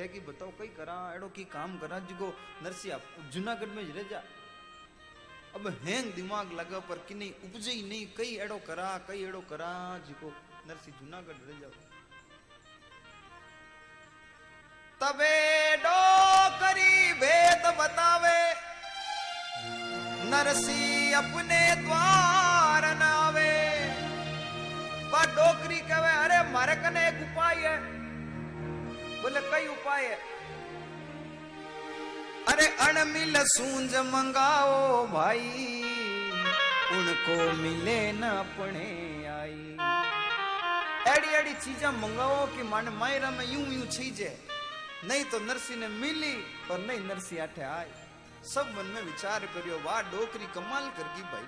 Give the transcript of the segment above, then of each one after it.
थे कि बताओ कई करा, एड़ो की काम करा जिको नरसिया जूनागढ़ में रह जा। अब हैंग दिमाग लगा, पर कि नहीं, उपजे ही नहीं कई एड़ो करा कई एड़ो करा जिको नरसी जूनागढ़ रह जाओ। तबे डो करी भेद बतावे नरसी अपने द्वार न आवे बा डोकरी कहे, अरे मारे कने एक उपाय है। बोले, कई उपाय है। अरे अणमिल सूंज मंगाओ भाई, उनको मिले न अपने आई। एड़ी एड़ी चीजा मंगाओ कि माने मायरा में यूँ यूँ चीजे। नहीं तो नरसी ने मिली और नहीं नरसी आठे आई। सब मन में विचार करियो, वाह, डोकरी कमाल करगी भाई।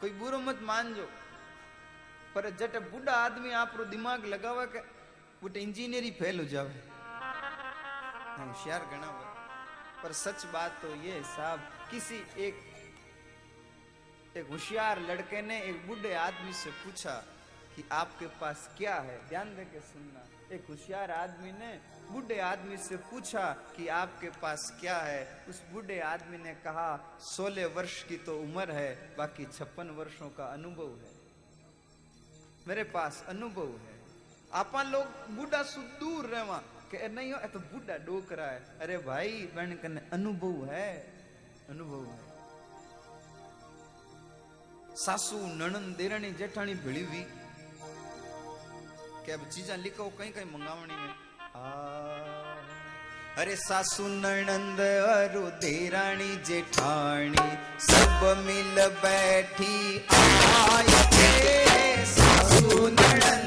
कोई बुरो मत मान जो पर जट बूढ़ा आदमी आप दिमाग लगावा के बूटे इंजीनियरी फेल हो जावे होशियार गणा हुआ पर सच बात तो ये साहब, किसी एक एक होशियार लड़के ने एक बूढ़े आदमी से पूछा कि आपके पास क्या है? ध्यान दे के सुनना। एक होशियार आदमी ने बूढ़े आदमी से पूछा कि आपके पास क्या है? उस बूढ़े आदमी ने कहा, सोलह वर्ष की तो उम्र है, बाकी छप्पन वर्षों का अनुभव है। मेरे पास अनुभव है। आपा लोग बूढ़ा सु दूर रहवा कि नहीं हो तो बूढ़ा डोकरा है अरे भाई बहन कने अनुभव है अनुभव है सासू नणन देरणी जेठाणी भिड़ी हुई કે ચીજા લીખો કઈ કઈ મંગાવણી હે અરે સાસુ નણંદ અરુ દેરાણી જેઠાણી સબ મિલ બેઠી આય કે સાસુ નણંદ અરુ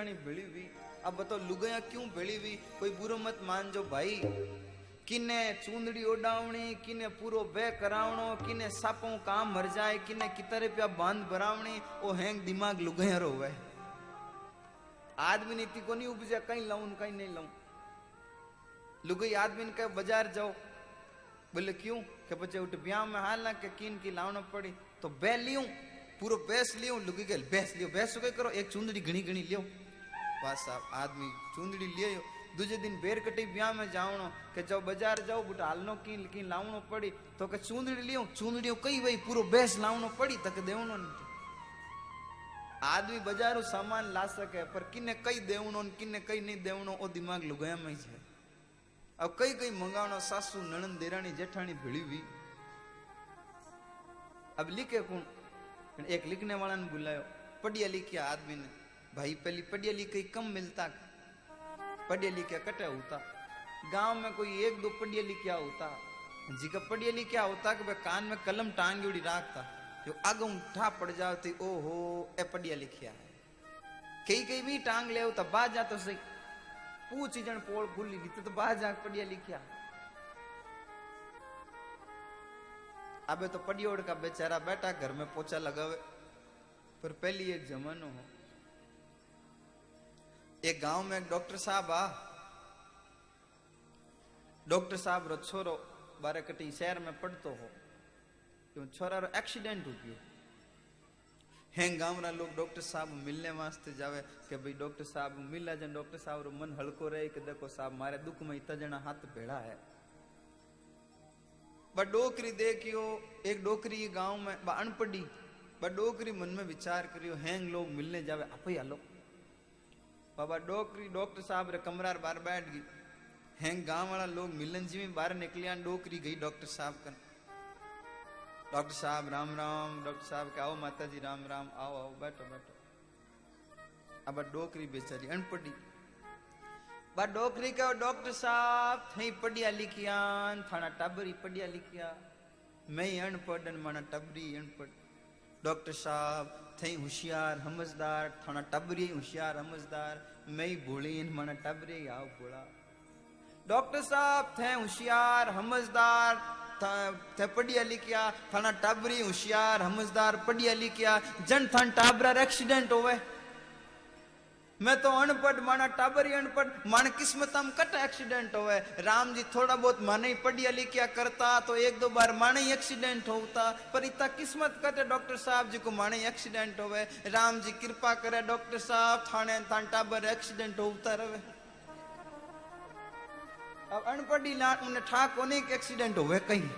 भेड़ी हुई। अब बताओ लुगया क्यों भेड़ी हुई? कोई बुरो मत मान जो भाई। किने चूंदड़ी ओडावणी किने पूरो बे करावणो किने सापों काम मर जाए किने कितरे रुपया बाँध भरावणी ओ हैंग दिमाग लुगया रो हुए। आदमी नीति को नहीं उपजा, कहीं लाऊं, कहीं नहीं लाऊं। लुगई आदमी ने कहे, बाज़ार जाओ। बोले, क्यों? के बच्चे, उठ ब्याह में हाल ना के किन की लावना पड़ी। तो बे लियो पूरो बेस लियो लुगी गल बैस लियो, बैस करो, एक चुंदड़ी घणी घणी लियो। बस साहब आदमी चुंदड़ी लियो दूजे दिन बेर कटी ब्याह में जावणो के जब बाज़ार जाओ बुटा हालनो किन किन लावनो पड़ी तो के चुंदड़ी लियो चुंदड़ियो कई वही पूरो बैस लावनो पड़ी तक देवनो नहीं आदमी बाजारू सामान ला सके पर किने कई देवनो ने किने कई नहीं देवनो ओ दिमाग लुगाया में ही है अब कई कई मंगावनो सासू नणंद देरानी जेठानी भिड़ी हुई अब लिखे कौन पण एक लिखने वाला ने बुलायो पढ़िया लिखिया आदमी ने भाई पहली पढ़िया लिखी कम मिलता पढ़िया लिखिया कटे होता। गाँव में कोई एक दो पढ़िया लिखिया होता। जी का पढ़िया लिखिया होता कि भाई कान में कलम टांगी उड़ी राखता। जो आगे उठा पड़ जाओ तो ओहो, ए पढ़िया लिखिया है। कई कई भी टांग ले तो बाज जा तो सही। पूछ जन पोल भूली तो बाज जा पढ़िया लिखिया। अबे तो पड़ियोड़ का बेचारा बैठा घर में पोछा लगावे। पर पहली एक जमानो हो। एक गाँव में एक डॉक्टर साहब आ। डॉक्टर साहब रो छोरो बारे कटी शहर में पढ़तो हो। क्यों छोरा रो एक्सीडेंट हो गयो। हैं गाँव रा लोग डॉक्टर साहब मिलने वास्ते जावे कि भाई डॉक्टर साहब मिला जन, डॉक्टर साहब रो मन हल्को रहे कि देखो साहब मारे दुख में इतना जना हाथ भेड़ा है। ब डोकरी देखियो, एक डोकरी गाँव में अनपढ़ी, ब डोकरी मन में विचार करियो, हैंग लोग मिलने जावे, आप ही आलो बाबा डोकरी, डॉक्टर साहब रे कमरार बार बैठ गई। हैंग गाँव वाला लोग मिलन जी में बाहर निकलिया डोकरी गई डॉक्टर साहब कन। डॉक्टर साहब, राम राम, डॉक्टर साहब के आओ माता जी राम राम, आओ आओ, बैठो बैठो। अब डोकरी बेचारी अनपढ़ी। बा डोकरी कहो डॉक्टर साहब थई पढ़िया लिखिया थाना टबरी पढ़िया लिखिया। मैं अनपढ़ माना टबरी अनपढ़। डॉक्टर साहब थई होशियार समझदार थाना टबरी, होशियार समझदार मैं भोली मना टबरी, आओ भोला डॉक्टर साहब, थे होशियार समझदार थे पढ़िया लिखिया, थाना टबरी, होशियार समझदार पढ़िया लिखिया, जन थान टाबरा एक्सीडेंट होवे। मैं तो अनपढ़, माना टाबर ही अनपढ़, मान किस्मत हम कट एक्सीडेंट होवे। राम जी थोड़ा बहुत माने ही पढ़िया लिखिया करता तो एक दो बार माने ही एक्सीडेंट होता। पर इतना किस्मत कटे डॉक्टर साहब जी को माने ही एक्सीडेंट होवे। राम जी कृपा करे, डॉक्टर साहब, थाने थान टाबर एक्सीडेंट होता रहे। अब अनपढ़ी उन्हें ठा कोने के एक्सीडेंट होवे कहीं।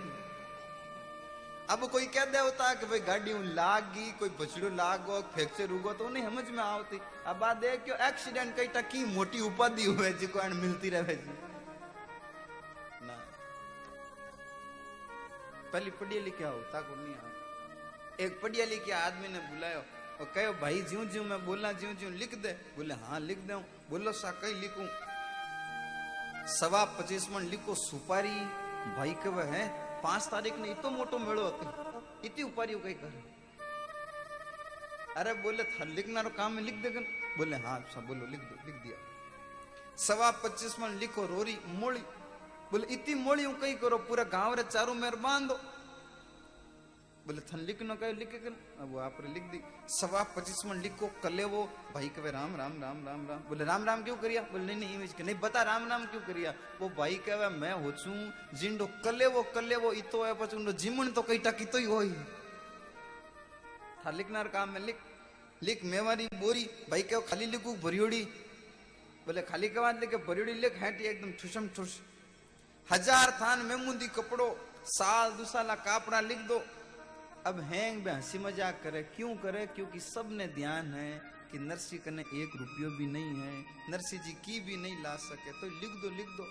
अब कोई कह दे होता है कि भाई गाड़ी लाग गई कोई बछड़ो लाग गो फ्रैक्चर हुआ तो उन्हें समझ में आवती। अब बात देख क्यों एक्सीडेंट कई टकी मोटी उपाधि हुए जिको अन मिलती रहे जी। ना। पहली पढ़िया लिखा होता को नहीं आ एक पढ़िया लिखे आदमी ने बुलायो, और कहो भाई ज्यो ज्यो मैं बोला ज्यो ज्यो लिख दे। बोले हाँ लिख दे बोलो, सा कई लिखूं? सवा पच्चीस मन लिखो, सुपारी, भाई कहे है? पाँच तारीख ने इतो मोटो मेड़ो इतनी उपारी कई करे. अरे बोले था लिखना रो काम लिख दे बोले हाँ सब बोलो लिख दो, लिख दिया. सवा पच्चीस मन लिखो, रोरी मोड़ी बोले इतनी मोड़ी कई करो, पूरा गाँव रे चारों मेर बाँध. दो बोले, थन लिखनो कहे लिखे कर। वो आप लिख दी। सवा पच्चीस मन लिखो कले वो। भाई कहे, राम राम राम राम राम। बोले, राम राम क्यों करिया? बोले, नहीं नहीं, इमेज के नहीं, बता, राम राम क्यों करिया? वो भाई कहे, मैं हो छू जिंडो कले वो कले वो इतो है उनो जीमण तो कई टकी तो ही होई। था लिखनार काम में, लिख। लिख मेवारी बोरी। भाई कहो, खाली लिखू, भरियोड़ी। बोले, खाली के बाद लिखे, भरियोड़ी लिख, हैटी एकदम ठुसम ठुस। हज़ार थान में मुंदी कपड़ो, साल दुसाला कापड़ा लिख दो। अब हैंग में हँसी मज़ाक करे, क्यों करे? क्योंकि सबने ध्यान है कि नरसी कने एक रुपयो भी नहीं है, नरसी जी की भी नहीं ला सके। तो लिख दो लिख दो।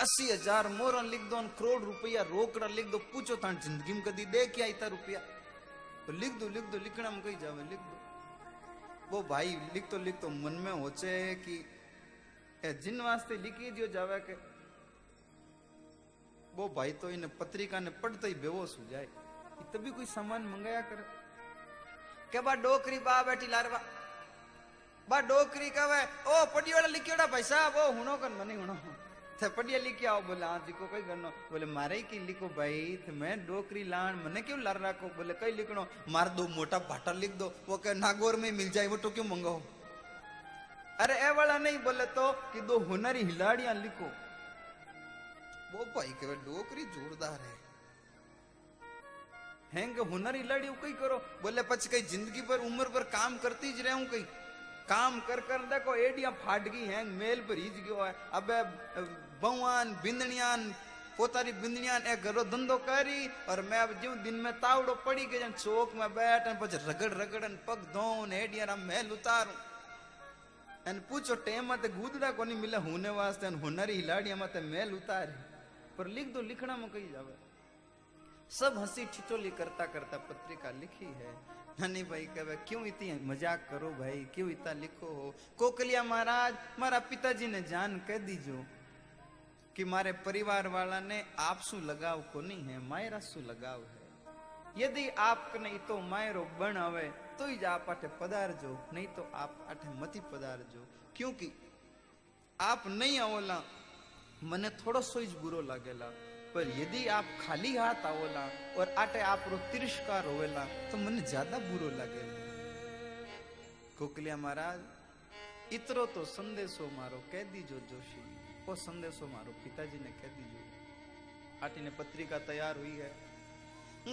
अस्सी हज़ार मोरन लिख दो करोड़ रुपया रोकड़ा लिख दो। पूछो था ज़िंदगी में कदी दे क्या इतना रुपया? तो लिख दो लिख दो, लिखना में कही जावे, लिख दो। वो भाई लिख तो लिख तो मन में होचे कि जिन वास्ते लिखी दियो जावे के? वो भाई तो इन पत्रिका ने पढ़ते ही बेहोश हो जाए। तभी कोई सामान मंगाया करे। के बा डोकरी बा बैठी लारवा? बा डोकरी कवे, ओ पडियोड़ा लिखियोड़ा भाई साहब ओ हुनो कन, मनी हुनो थे पडिया लिखी आओ, बोले हाँ जी, को कई करनो बोले, मारे की लिखो भाई थे मैं डोकरी लान, मने क्यों लार रखो बोले, कई लिखनो मार दो, मोटा भाटा लिख दो, वो कहे, नागौर में मिल जाए, वो तो क्यों मंगाओ? अरे, ए वाला नहीं बोले तो कि दो हुनरी हिलाड़ियाँ लिखो। वो भाई कहे, डोकरी जोरदार है। हेंग हुनर ही लड़ी कई करो। बोले पच कई ज़िंदगी पर उम्र पर काम करती ज रहूँ कई काम कर कर, देखो, एडिया फाट गई मेल पर हिज गयो है। अबे बवान बिंदणियान, पोतारी बिंदणियान, ए घरो धंधो करी, और मैं अब जो दिन में तावड़ो पड़ी के जन चौक में बैठन, पछ रगड़, रगड़न, पग धोन एडिया रा मेल उतारू। एन पूछो, टेम मत को नहीं मिले होने वास्ते हुनर ही लाड़िया मत मेल उतारी। पर लिख दो लिखना में कही जावे। सब हंसी ठिठोली करता करता पत्रिका लिखी है धनी भाई कहे क्यों इतनी मजाक करो भाई क्यों इतना लिखो हो कोकलिया महाराज मारा पिताजी ने जान कह दीजो कि मारे परिवार वाला ने आप शू लगाव को नहीं है मायरा शू लगाव है यदि आपने तो मायरो बन आवे तो ही आप आठे पधारजो नहीं तो आप आठे मती पधारजो क्योंकि आप नहीं आवोला મને થોડો સો જ બુરો લાગેલા पर यदि आप खाली हाथ आओला और आटे आप रो तिरस्कार होवेला तो मन ज़्यादा बुरो लगे। कोकलिया महाराज, इतरो तो संदेशो मारो कह दीजो जोशी। वो संदेशो मारो पिताजी ने कह दीजो। आटी ने पत्रिका तैयार हुई है।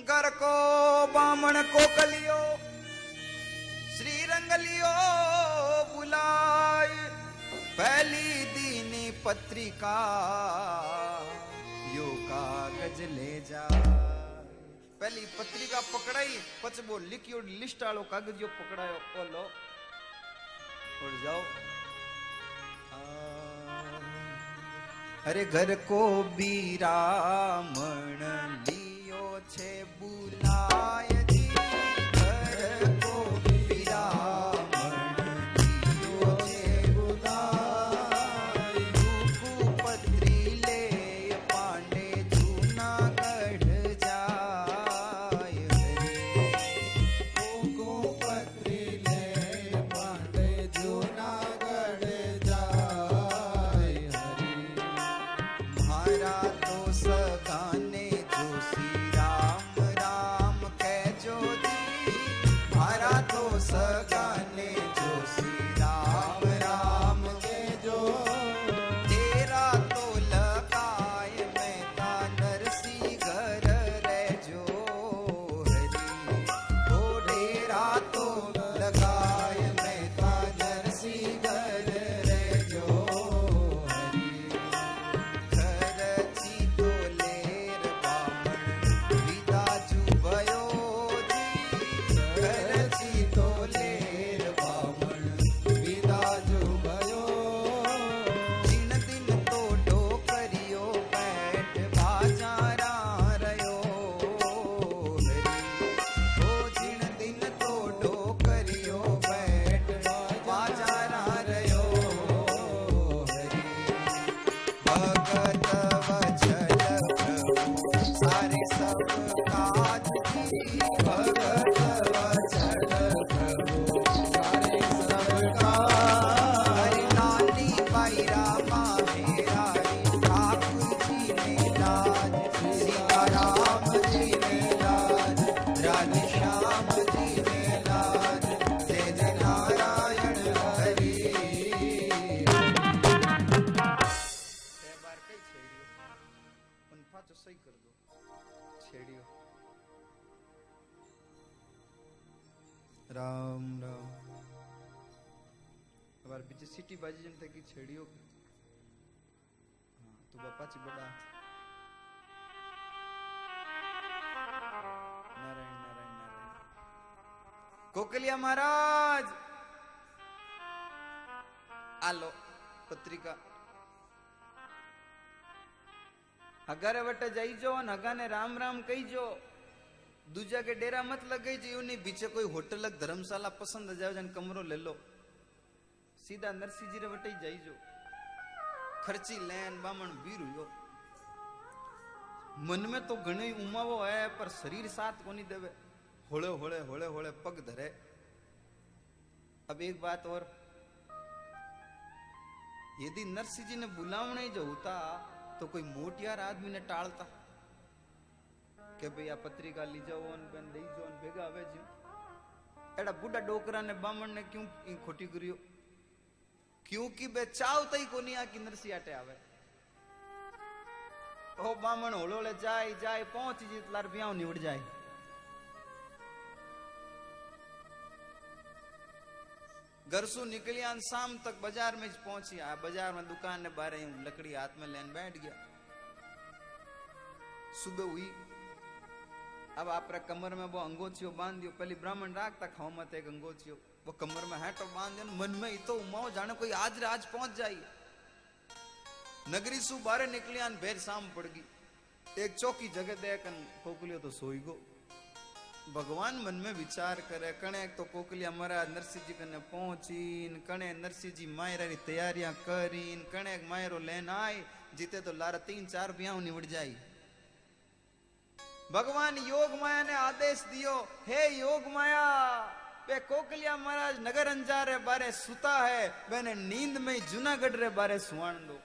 घर को बामण कोकलियो श्री रंगलियो बुलाई। पहली दीनी पत्रिका यो कागज़ ले जा। पहली पत्रिका पकड़ाई पच वो लिखियो, लिस्ट आलो कागज़ यो पकड़ायो ओ लो और जाओ। अरे घर को बीरामण लियो छे बुलाय। God, God, છેડીઓ હા, તો બાપા ચી બડા નારાયણ નારાયણ નારાયણ. કોકલિયા મહારાજ! આલો, પત્રિકા. હગારે વટે જઈજો અને હગાને રામ રામ કહીજો દૂજા કે ડેરા મત લગાઈજો એની બીચે કોઈ હોટલ ધર્મશાલા પસંદ જ આવે કમરો લેલો લો. ले लो सीधा नरसिंह जी रे वटे ही जाइजो खर्ची लेन बामण वीर हुयो मन में तो घणी उमावो है पर शरीर साथ कोनी देवे होले होले होले होले पग धरे अब एक बात और यदि नरसिंह जी ने बुलावने जो होता तो कोई मोटियार आदमी ने टालता કે ભાઈ આ પત્રિકા લઈ જાઓ ને બેન લઈ જાઓ ને ભેગા આવે છે એડા બુડા ડોકરા ને બામણ ને ક્યું ઈ ખોટી કર્યો क्योंकि बे चावता ही कोनी आ किनरसी आटे आवे। ओ बामण होलोले जाय जाय पहुँच जीत लार ब्याव निवड़ जाय घर से निकलिया शाम तक बाज़ार में पहुँची। आ बाज़ार में दुकान ने बारे लकड़ी हाथ में लेन बैठ गया। सुबह हुई। अब आप कमर में वो अंगोचियो बाँध दियो। पहली ब्राह्मण राखता खाओ मत एक अंगोचियो वो कमर में हैटो बाँध दियो मन में ही तो उमाओ, जाने कोई आज रे आज पहुँच जाई नगरी सु बारे निकलिया भेर शाम पड़ गई। एक चौकी जगह देख कोकलियो तो सोई गो। भगवान मन में विचार करे, कणे तो कोकलिया महाराज नरसिंह जी कने पहुंचीन, कणे नरसिंह जी मायरा री तैयारियाँ करीन, कणे मायरो लेन आए, जीते तो लारा तीन चार ब्याह निवड़ जाई भगवान योग माया ने आदेश दियो, हे योग माया! बे कोकलिया महाराज नगर अंजार रे बारे सुता है मैंने नींद में जूनागढ़ रे बारे सुवाण दो।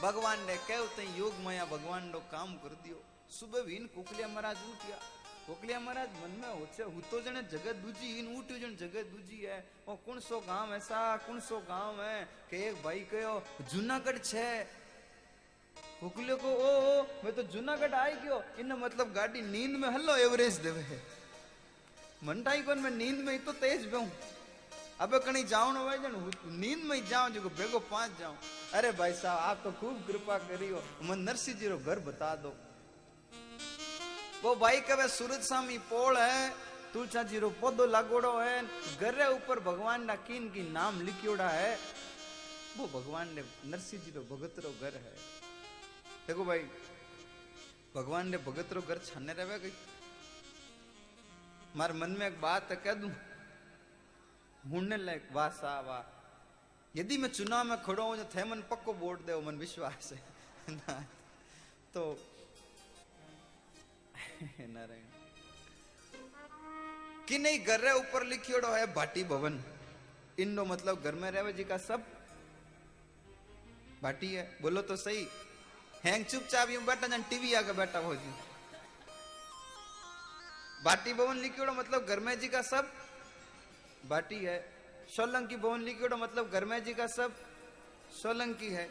भगवान ने कहू तई योग माया भगवान नो काम कर दियो। सुबह भी कोकलिया महाराज उठिया। कोकलिया महाराज मन में होचे, हूँ तो जने जगत दूजी इन उठ्यो जन जगत दूजी है। ओ कौन सो गाँव ऐसा कौन सो गाँव है? के एक भाई कहो, जूनागढ़ छे। कोकलियो को ओ ओ मैं तो जूनागढ़ आई गयो। इन मतलब गाड़ी नींद में हल्लो एवरेज देवे है। मंटाई कोन में नींद में ही तो तेज बेहूं अबे कहीं जावण हो जन नींद में ही जाऊँ जो बेगो पाँच जाऊँ अरे भाई साहब आप तो खूब कृपा करियो मन नरसिंह जी रो घर बता दो वो भाई कहे सूरज स्वामी पोल है तुलसा जी रो पौधो लागोड़ो है घरे ऊपर भगवान ना किन की नाम लिखियोड़ा है वो भगवान ने नरसिंह जी रो भगत रो घर है देखो भाई भगवान ने भगत रो घर छाने रहे गई मारे मन में एक बात है कह दूँ? मुड़ने लायक वाह सा वाह यदि मैं चुनाव में खड़ो हूँ तो थे मन पक्को वोट दे मन विश्वास है। ना तो नारायण कि नहीं, घर रे ऊपर लिखियोड़ो है, भाटी भवन। इनो मतलब घर में रहे जी का सब भाटी है। बोलो तो सही। हैंग चुपचाप यूँ बैठा जन, टीवी आके बैठा हो जी। भाटी भवन लिखियोड़ो मतलब घर में जी का सब भाटी है। सोलंकी भवन लिखियोड़ो मतलब घर में जी का सब सोलंकी है।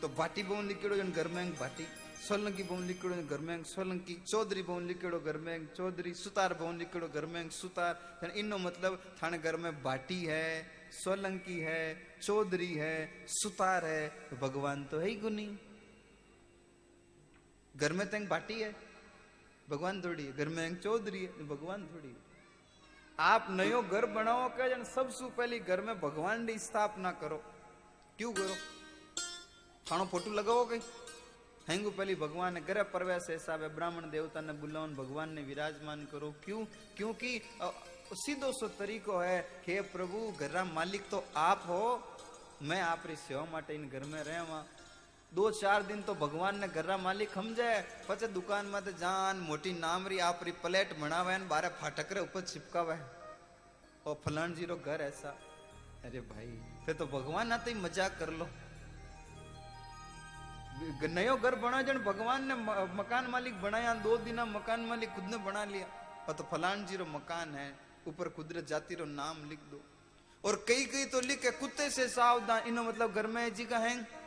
तो भाटी भवन लिखियोड़ो जन भाटी सोलंकी भवन लिखियोड़ो घर सोलंकी, चौधरी भवन लिखियोड़ो घर चौधरी, सुतार भवन लिखियोड़ो घर सुतार। इनो मतलब थाने घर में भाटी है, सोलंकी है, चौधरी है, सुतार है तो भगवान तो है ही गुनी। घर में तंग भाटी है, भगवान थोड़ी घर में एक चौधरी है तो भगवान थोड़ी आप नयो घर बनाओ क्या जन सबसे पहले घर में भगवान की स्थापना करो। क्यों करो? थानो फ़ोटो लगाओ कहीं। हेंगू पहली भगवान ने ग्रह प्रवेश हिसाब है ब्राह्मण देवता ने बुलाओ भगवान ने विराजमान करो। क्यों? क्योंकि सीधो सो तरीको है हे प्रभु घर मालिक तो आप हो, मैं आपरी सेवा घर में रहवा दो चार दिन तो भगवान ने घर मालिक समझे पचे दुकान में जान, मोटी नामरी आपरी प्लेट बनावे ने, बारे फाटक रे ऊपर चिपकावे और फलान जी रो घर ऐसा। अरे भाई, फिर तो भगवान आते ही मज़ाक कर लो। नयो घर बना जन भगवान ने मकान मालिक बनाया दो दिन मकान मालिक खुद ने बना लिया। और तो फलान जी रो मकान है ऊपर कुदरत जाति रो नाम लिख दो। और कई कई तो लिखे, कुत्ते से सावधान, इनो मतलब घर में जी का है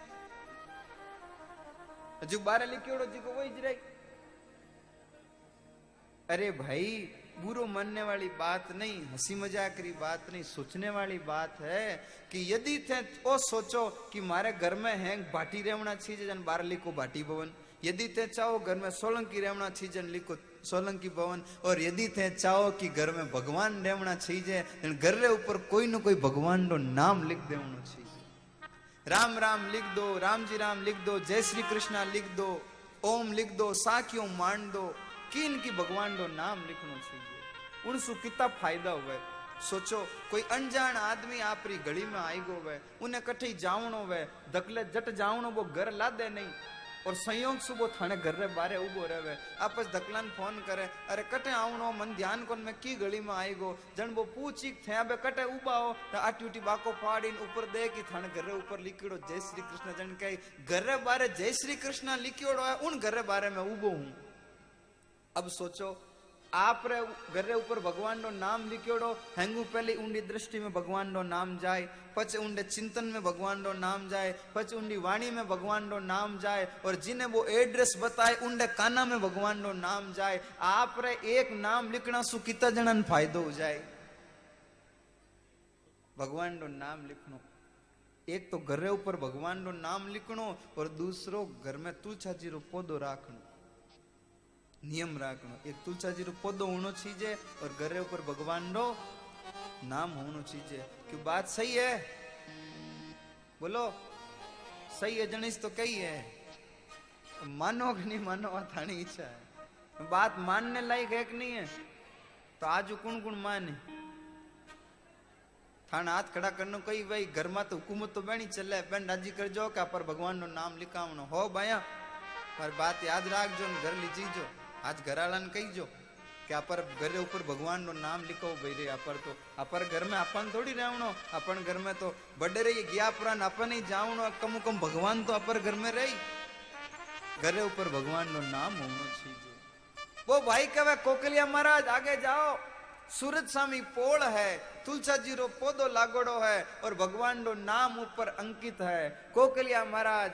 बारह लिखियोड़ो जी को वही ज रही अरे भाई बुरो मानने वाली बात नहीं हँसी मज़ाक की बात नहीं सोचने वाली बात है कि यदि थे ओ सोचो कि मारे घर में है भाटी रेवना जन बार लिखो भाटी भवन यदि थे चाहो घर में सोलंकी रेवना चीज़ जन लिखो सोलंकी भवन और यदि थे चाहो कि घर में भगवान रेवना जन घर रे ऊपर कोई न कोई भगवान रो नाम लिख देवनो चीज़ राम राम लिख दो राम जी राम लिख दो, जय श्री कृष्णा लिख दो, ओम लिख दो, साखियों मान दो, किन की भगवान दो नाम लिखना चाहिए। उनसु कितना फ़ायदा हुए सोचो, कोई अनजान आदमी आपरी गली में आई गो वे उन्हें कठी जावणो वे दकले जट जावणो वो घर लादे नहीं। और संयोग सुबह थाने घर रे बारे उबो रहे। आपस दकलान फ़ोन करे, अरे कटे आवणो मन ध्यान कोन में की गली में आई गो। जन वो पूछी थे अबे कटे उबा हो तो आटूटी बाको फाड़ी ऊपर दे की थाने घर रे ऊपर लिखियो जय श्री कृष्ण जन के घर रे बारे जय श्री कृष्ण लिखियोड़ो है, उन घर रे बारे में उबो हूँ। अब सोचो आप रे घरे ऊपर भगवान नो नाम लिखियोड़ो, हेंगू पहले ऊंडी दृष्टि में भगवान नो नाम जाए पच ऊंडे चिंतन में भगवान नो नाम जाए पच ऊंडी वाणी में भगवान नो नाम जाए, और जिन्हें वो एड्रेस बताए, ऊंडे काना में भगवान नो नाम जाए, आप रे एक नाम लिखना सु कितना जनन फायदो हो जाए? भगवान नो नाम लिखनो। एक तो घरे ऊपर भगवान नो नाम लिखनो, और दूसरो घर में तुलछा ज़ीरो पौधो राखनो। નિયમ રાખનો એ તુલસાજીનો પોદો હોણો ચીજે ઓર ઘરે ઉપર ભગવાનનો નામ હોણો ચીજે કે વાત સહી હે બોલો સહી હે જણીશ તો કઈ હે માનો કે નહીં માનો આ થાણી ઈચ્છા હે બાત માનને લાયક હે કે નહીં હે તો આજુ કુણ કુણ માને થાણ હાથ ખડા કરનો કઈ ભાઈ ઘરમાં તો હુકુમત તો બેણી ચલે બેન રાજી કરજો કે આ પર ભગવાનનું નામ લિખામણો હો બાયા પર બાત યાદ રાખજો ને ઘર લીજીજો घर ऊपर भगवान नो नाम लिखो भाई रे, अपर तो अपर घर में अपन थोड़ी रहनो अपन घर में तो बड़े रही गया पुरान अपन ही जावनो कम कम भगवान तो अपर घर में रही। घरे ऊपर भगवान नो नाम होनो चाहिए। वो भाई कहे, कोकलिया महाराज, आगे जाओ। सूरज स्वामी पोल है तुलसा जी रो पौधो लागोड़ो है, और भगवान रो नाम ऊपर अंकित है। कोकलिया महाराज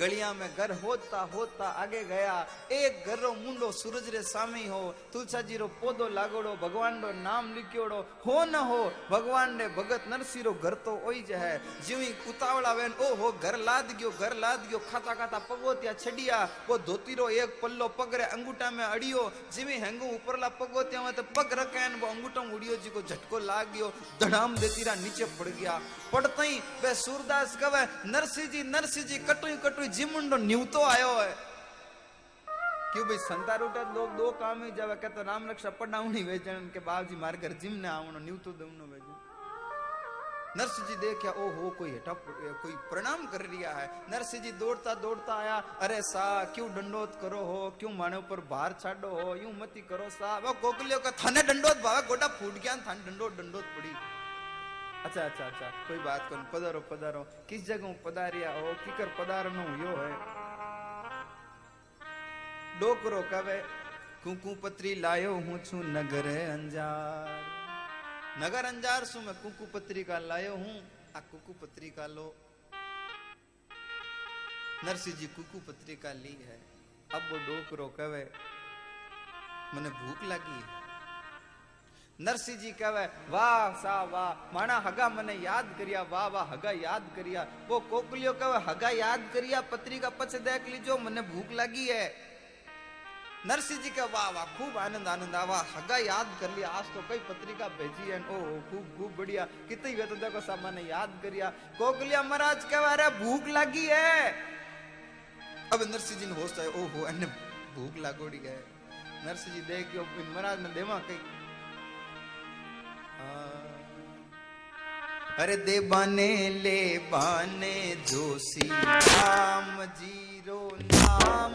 गलिया में घर होता होता आगे गया। एक घर रो मुंडो सूरज रे सामी हो। तुलसा जी रो पौधो लागोड़ो भगवान रो नाम लिखियोड़ो। हो न हो, भगवान ने भगत नरसी रो घर तो ओई ज है। जीवी वेन ओ हो घर लाद गयो, घर लाद गयो, खाता खाता पगोतिया छडिया। वो धोती रो एक पल्लो पगरे अंगूठा में अड़ियो। जीवी हेंगू ऊपरला पगोतिया में तो पग रखेन, वो अंगूठा उड़ियो जी को झटको लाग गयो। धड़ाम देतीरा नीचे पड़ गया पड़ते ही वे सूरदास कवे नरसी जी नरसी जी कटुई कटुई जीमुंडो न्यूतो आयो है क्यों भाई संता रूटा लोग दो काम ही जावे कहते राम रक्षा पढ़ावनी वेचन के बाबजी मार घर जिम ने आवनो न्यूतो दमनो वेचन नरसिंह जी देखा ओ हो कोई हटा कोई प्रणाम कर रिया है नरसिंह जी दौड़ता दौड़ता आया अरे सा क्यों दंडोत करो हो क्यों माने ऊपर भार छाडो हो यूँ मती करो सा वो कोकलियो का थाने दंडोत भावे गोटा फूट गया थाने दंडोत दंडोत पड़ी अच्छा अच्छा अच्छा। कोई बात कर पधारो पधारो। किस जगह पधारिया हो, किकर पधारनो यो है। डोकरो कवे, कुकू पत्री लायो हूँ छु नगर अंजार। नगर अंजार सु मैं कुकू पत्री का लायो हूँ, आ कुकू पत्री का लो। नरसिंह जी कुकू पत्री का ली है। अब वो डोकरो कवे, मने भूख लगी है। નરસિંહજી કહેવાય વાહ સા વાહ માણા હગા મને યાદ કર્યા વાહ વાહ હગા યાદ કર્યા वो कोकलियो कहे हगा याद करिया पत्रिका पछ देख लीजो मने भूख लगी है नरसिंह जी का वाह वाह खूब आनंद आनंद आवा हगा याद कर लिया आज तो कई पत्रिका भेजी है ओ खूब खूब बढ़िया कितनी वे तो देखो सब मैंने याद करिया कोकलिया महाराज कहे अरे भूख लगी है अब नरसिंह जी ने होश आयो ओहो एने भूख लागोड़ी है नरसिंह जी देखियो महाराज ने देवा कई अरे दे बने ले बने जोशी राम ज़ीरो नाम।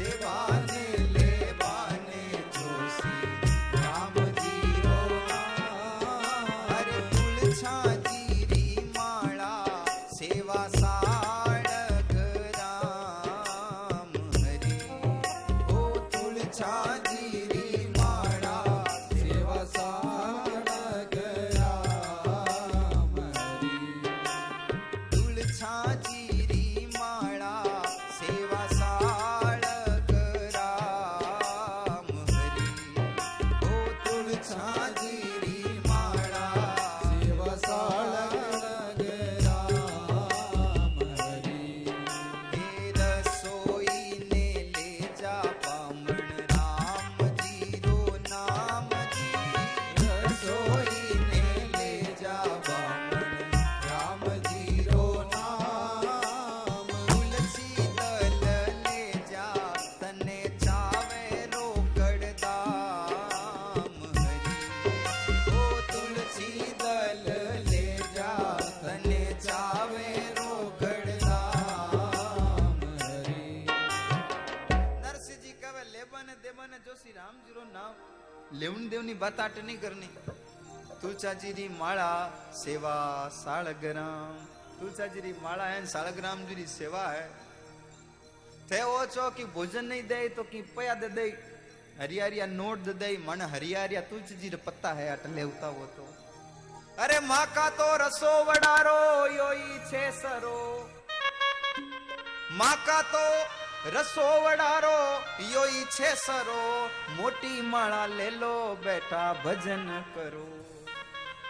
देवाने आट नहीं करनी तुलसाजी री माळा सेवा साळग्राम तुलसाजी री माळा है साळग्राम जी री सेवा है थे वो चो कि भोजन नहीं दे तो कि पया दे दे हरियारिया नोट दे मन हरियारिया तुलसी रे पत्ता है अट लेवता वो तो अरे माँ રસોવડારો યોઈ છે સરો, મોટી માળા લેલો બેઠા ભજન કરો.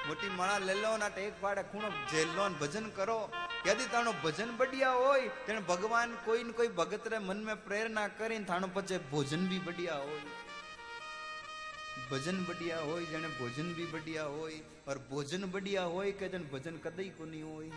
મોટી માળા લેલો ના ટેક પાડે ખૂણો જેલો ભજન કરો. યદી તાણો ભજન બડિયા હોય તેને ભગવાન કોઈ ને કોઈ ભગતરે મનમાં પ્રેરણા કરીને થાણો પચે ભોજન બી બડિયા હોય. ભજન બડિયા હોય જેને ભોજન બી બડિયા હોય ઓર ભોજન બડિયા હોય કે જેને ભજન કદી કોની હોય.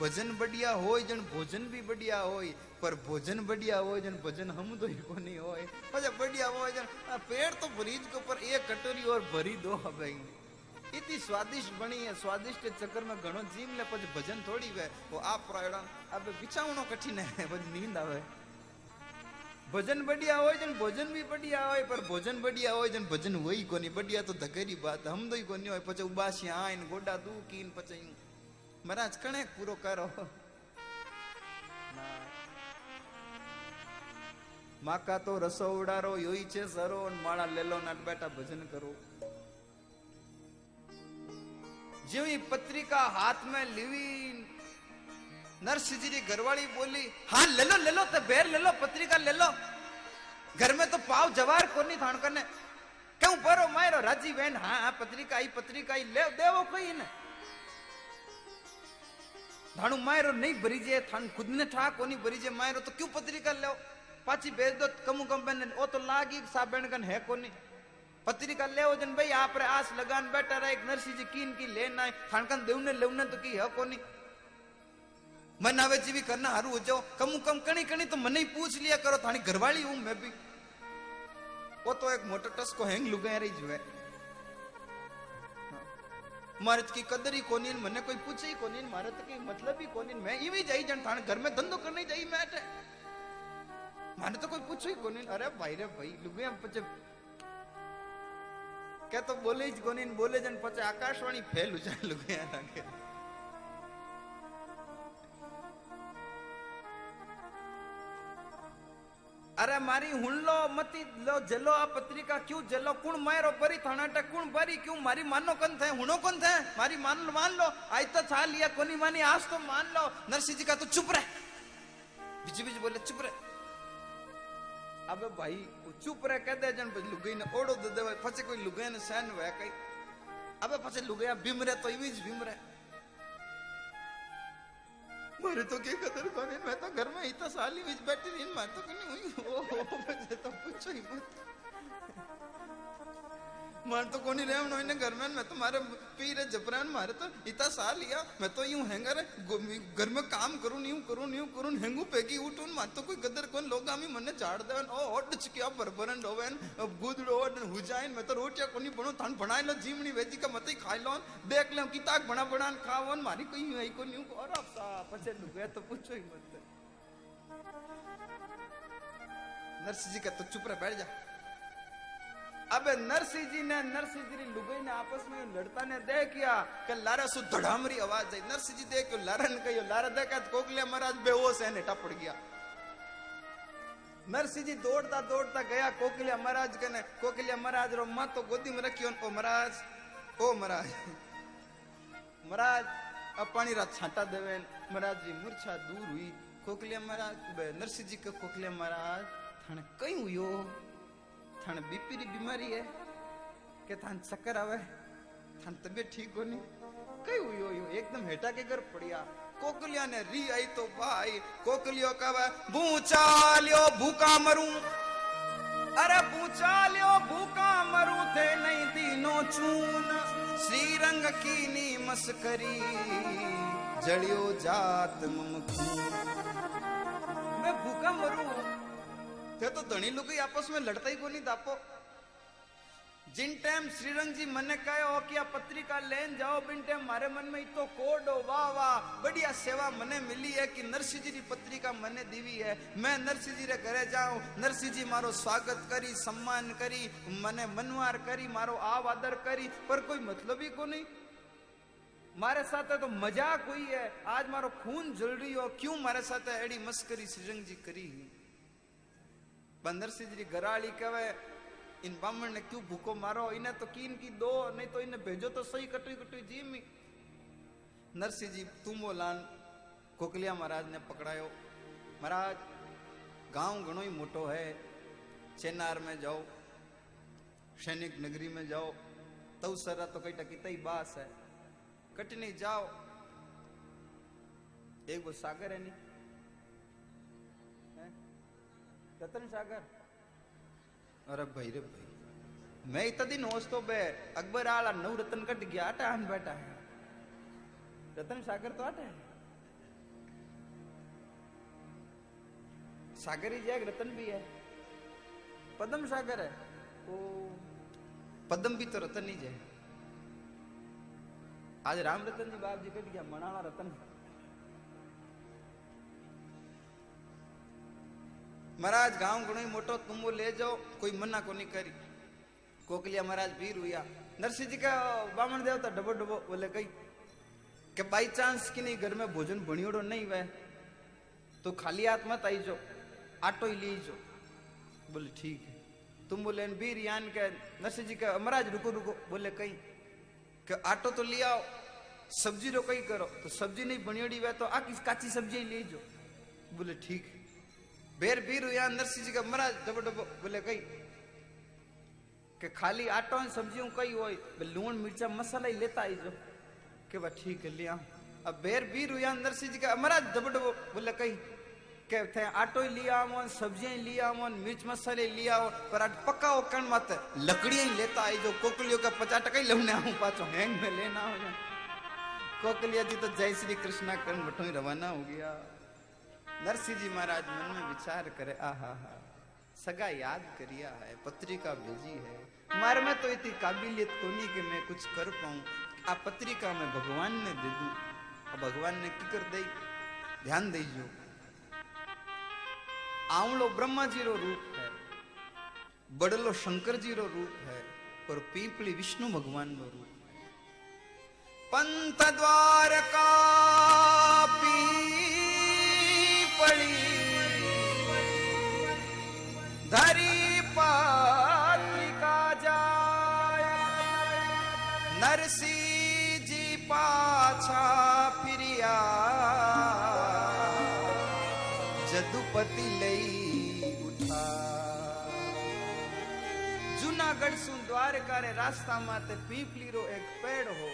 ભજન બડિયા હોય જણ ભોજન બી બડિયા હોય પર ભોજન બડિયા હોય જણ ભજન હમ તો કોની હોય પછી બડિયા હોય જણ આ पेड़ तो भरीज के ऊपर एक कटोरी और भरी दो भाई इतनी स्वादिष्ट बनी है स्वादिष्ट चक्कर में घणो जीम ले પછી ભજન થોડી વે वो आप प्रायणा अब बिछावणो कठिन है પછી નીંદ આવે ભજન બડિયા હોય જણ ભોજન બી બડિયા હોય પર ભોજન બડિયા હોય જણ ભજન હોય કોની બડિયા તો ધકેરી બાત હમ તો કોની હોય પછી ઉબાસી આઈન ગોડા દુકીન પછી મહારાજ કણે પૂરો કરો માકા તો રસો ઉડારો યોઈ છે સરો ને માળા લેલો નાટ બેટા ભજન કરો જેવી પત્રિકા હાથ में લીવી नरसिंह जी की घरवाली बोली हाँ ले लो ले लो तो बेर ले लो पत्रिका ले लो घर में तो पाव जवार कोनी थान करने क्यों परो मारो राजी बहन हाँ हाँ पत्रिका आई पत्रिका आई ले देवो कोई ने धाणु मायरो नहीं भरी थान खुद ने ठाक कोनी भरी जे मायरो तो क्यों पत्रिका ले? पाची भेज दो, कमू कम बन वो तो लागी साबेण गन है कोनी। पत्रिका ले, जन भाई आप रे आस लगान बैठा रहा, एक नरसी जी कीन की लेना है थानकन देवने लेवने तो की है कोनी। मन आवे जी भी करना हारू हो जाओ, कमू कम कणी कणी तो मन ही पूछ लिया करो, थानी घरवाली हूँ मैं भी। वो तो एक मोटर टस को हैंग लुगाए रही जो है। कोनी કી कोई पूछे ही कोनी मारे तो की मतलब ही कोनी मैं इवी जाई जन थाने, घर में धंधो करने जाई मैं अटे माने तो कोई पूछो ही कोनी अरे भाई रे भाई, लुगाया पचे क्या तो बोले ही कोनी बोले જ पचे आकाशवाणी फेल हो जाए लुगाया लागे अरे मारी अरे मारी हुनलो मती लो, जलो आ पत्रिका, क्यों जलो? कुण मारो बरी थानाटा कुण परी क्यों मारी मानो कन थे हुनो कन थे मारी मान लो मान लो आज तो था लिया कोनी मानी आज तो मान लो। नरसिंह जी का तो चुप रहे। बीच बीच बोले, चुप रहे. अबे भाई, वो चुप रहे, कह दे, जन लुगई ने ओड़ो दे दे फसे कोई लुगई ने सहन वह कई अबे फसे लुगई बिमरे तो इवीज बिमरे मारे तो के कदर कोने मैं तो घर में इतना साल ही बैठी नहीं मैं तो कहीं हुई। ओ, ओ, ओ मैं तो पूछो ही मत। मार तो कोनी रहे उन्होंने घर में मैं तो मारे पी रहे जबरान मारे तो इतना साल लिया। मैं तो यूँ हैंगर है घर में काम करूँ, यूँ करूँ यूँ करूँ, हैंगू पेगी उठूं मार तो कोई गदर कोन, लोग आमी मने झाड़ देवन, ओ ओड चकिया बरबरन डोवन गुदड़ो ओड हुजाइन मैं तो रोटिया कोनी बणो थान बनाई लो, जीमणी वेजी का खाई लो, देख बना खावन, मारी कोई और आपसा पछे लुगे तो पूछो ही मत। जी का तो चुप रह बैठ जा। अबे नरसिंह जी ने नरसिंह जी लुगई ने आपस में लड़ता ने देख किया कि लारा सु धड़ामरी आवाज़ आई। नरसिंह जी देख लारा ने कहियो, लारा देखा तो कोकले महाराज बेहोश है ने टपड़ गया। नरसिंह जी दौड़ता दौड़ता गया कोकलिया महाराज कने कोकलिया महाराज, रो माँ तो गोदी में रखियो ओ महाराज ओ महाराज महाराज, अब पानी रा छाटा देवे महाराज जी, मूर्छा दूर हुई। कोकलिया महाराज नरसिंह जी के कोकलिया महाराज, थाने कई हुयो थाने बीपी री बीमारी है, के थान चक्कर आवे, थान तबियत ठीक होनी। कई हुई हो एकदम हेटा के घर पड़िया। कोकलिया ने री आई तो भाई, कोकलियो कहे भूचा लियो, भूखा मरू। अरे भूचा लियो, भूखा मरू, थे नहीं दीनो चून। श्री रंग की नी मस्करी, जड़ियो जात मम खून मैं भूखा मरू थे तो धनी लुगाई आपस में लड़ता ही को नहीं दापो। जिन टाइम श्रीरंग जी मन कहे हो कि आप पत्रिका लेन जाओ बिन टाइम मारे मन में इतो कोड हो, वाह वाह। बढ़िया सेवा मने मिली है कि नरसिंह जी की पत्रिका मने दीवी है। मैं नरसिंह जी रे घरे जाऊँ, नरसिंह जी मारो स्वागत करी, सम्मान करी, मने मनवार करी, मारो आव आदर करी, पर कोई मतलब ही को नहीं। मारे साथ तो मज़ाक हुई है। आज मारो खून जल रही हो, क्यों मारे साथ एड़ी मस्करी श्रीरंग जी करी ही सिंह जी गराली कहे इन बामण ने क्यों भूखो मारो? इन्हें तो कीन की दो, नहीं तो इन्हें भेजो तो सही कटुई कटुई जी में। नरसिंह जी तुमो लान कोकलिया महाराज ने पकड़ायो। महाराज, गाँव घणो ही मोटो है। चेनार में जाओ, सैनिक नगरी में जाओ। तव सरा तो कई टकी तई बास है। कटनी जाओ। एक वो सागर है नहीं रतन सागर। अरे भाई रे भाई। मैं इतना दिन होश तो बे, अकबर आला नव रतन कट गया हन बैठा है। रतन सागर तो है। सागर ही जाए रतन भी है। पदम सागर है। ओ, पदम भी तो रतन ही जाए। आज राम रतन जी बाप जी कट गया, मनाला रतन। महाराज, गाँव ही मोटो, तुम वो ले जाओ, कोई मना को नहीं करी। कोकलिया महाराज वीर हुआ नरसिंह जी का बामण देवता डबो डबो बोले कही कि बाई चांस कि नहीं घर में भोजन भणियोड़ो नहीं वह? तो खाली हाथ मत आई जो आटो ही ली जो बोले, ठीक है। तुम बोले वीर यान के, नरसिंह जी का, महाराज रुको रुको। बोले कहीं कि आटो तो ले आओ, सब्ज़ी रो कहीं करो। तो सब्ज़ी नहीं बनियोड़ी वह तो आकी काची सब्ज़ी ही ले जो बोले, ठीक है। बेर बीर हुआ नरसिंह जी का महाराज डबो डबो बोले कई के खाली आटो समझियो कई हो लूण मिर्चा मसाला ही लेता आई जो के बा ठीक है लिया अब बेर बीर हुआ नरसिंह जी का महाराज डबो डबो बोले कई के थे आटो ही लिया आवन सब्ज़ियाँ ही लिया आवन मिर्च मसाले लिया हो पर आज पक्का हो कण मत, लकड़ियाँ ही लेता आई जो कोकलियों का पचास टका ही लेने आऊँ पाछो, हैंग में लेना हो कोकलिया जी तो जय श्री कृष्णा कण भटो ही रवाना हो गया। नरसिंह जी महाराज मन में विचार करे, आहा, हा। सगा याद करिया है, पत्रिका भेजी है। मारे में तो इतनी काबिलियत तो नहीं कि मैं कुछ कर पाऊँ। आ पत्रिका में भगवान ने दे दूँ। भगवान ने की कर दई? ध्यान दीजो आवलो ब्रह्मा जी रो रूप है, बड़लो शंकर जी रो रूप है, और पीपली विष्णु भगवान रो रूप है। पंत द्वार का धरी पात्रिका जाय नरसिंह जी पाछा फिरिया जदुपति लई उठा। जूनागढ़ सु द्वारका रे रास्ता माते पीपली रो एक पेड़ हो।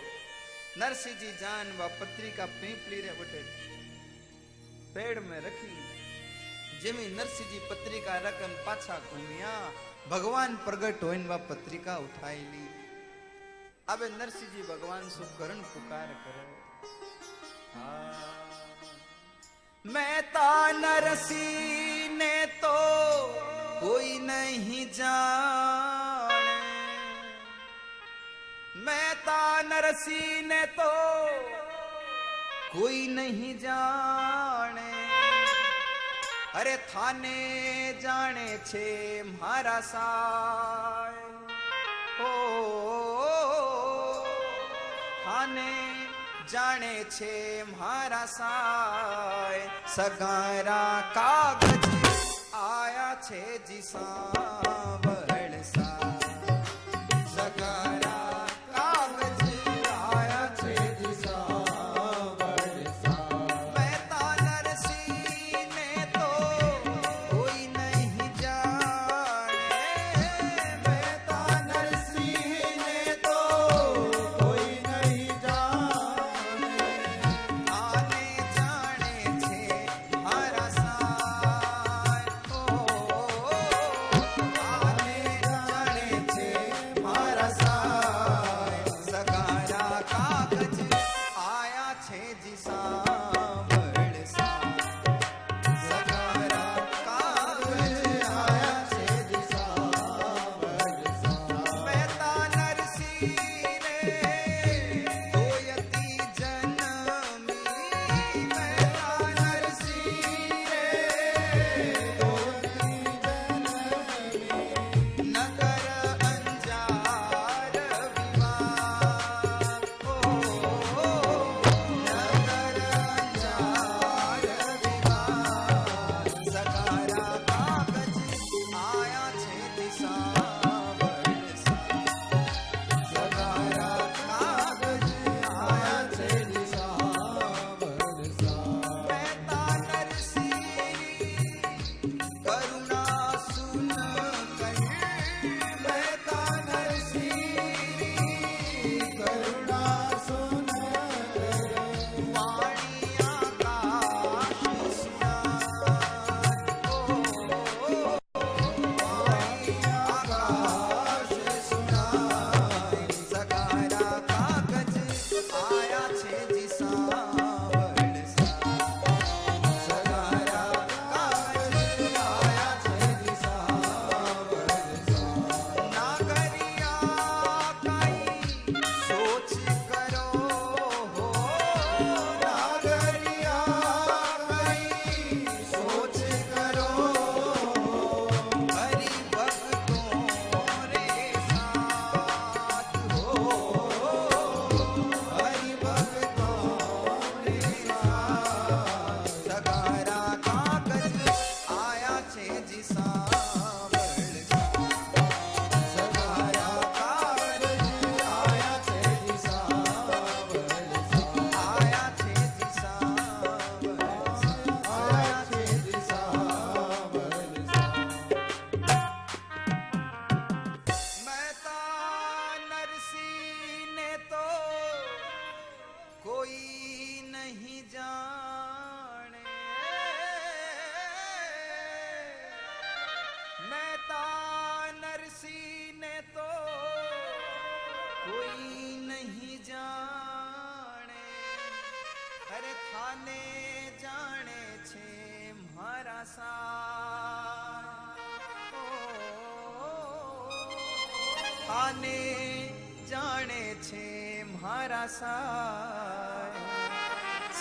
नरसिंह जी जान व पत्रिका पीपली रे बटे। पेड़ में रखी। जेमी नरसिंह जी पत्रिका रकन पाछा घूमिया, भगवान प्रगट होइन वा पत्रिका उठाईली अबे नरसिंह जी भगवान सु करण पुकार करो। हाँ। मैं नरसी ने तो कोई नहीं जाने। मैं नरसी ने तो कोई नहीं जाने। कोई नहीं जाने अरे थाने जाने छे मारा साय ओ थाने जाने छे मारा साय सगारा कागज़ आया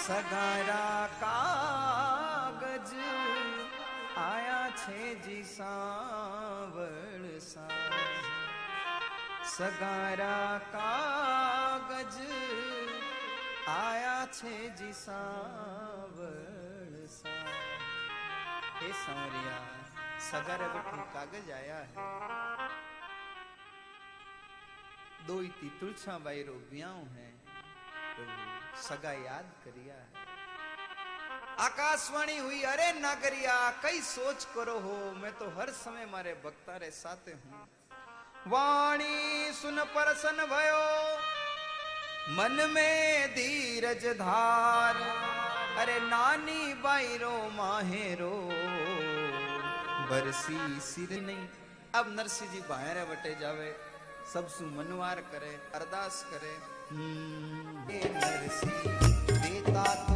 सगारा कागज़ आया छे जी सावर साज। सगारा कागज़ आया छे जी सावर साज। हे सगर बठी कागज़ आया है। दोई ती तुलसा बाई रो ब्याह है। प्रभु सगा याद करिया है। आकाशवाणी हुई, अरे नागरिया कई सोच करो हो, मैं तो हर समय मारे भक्ता रे साथे हूँ। वाणी सुन परसन भयो, मन में धीरज धार। अरे नानी बाईरो माहेरो बरसी सिर नहीं। अब नरसिंह जी बाहर बटे जावे, सब सु मनवार करे, अरदास करे। देता तो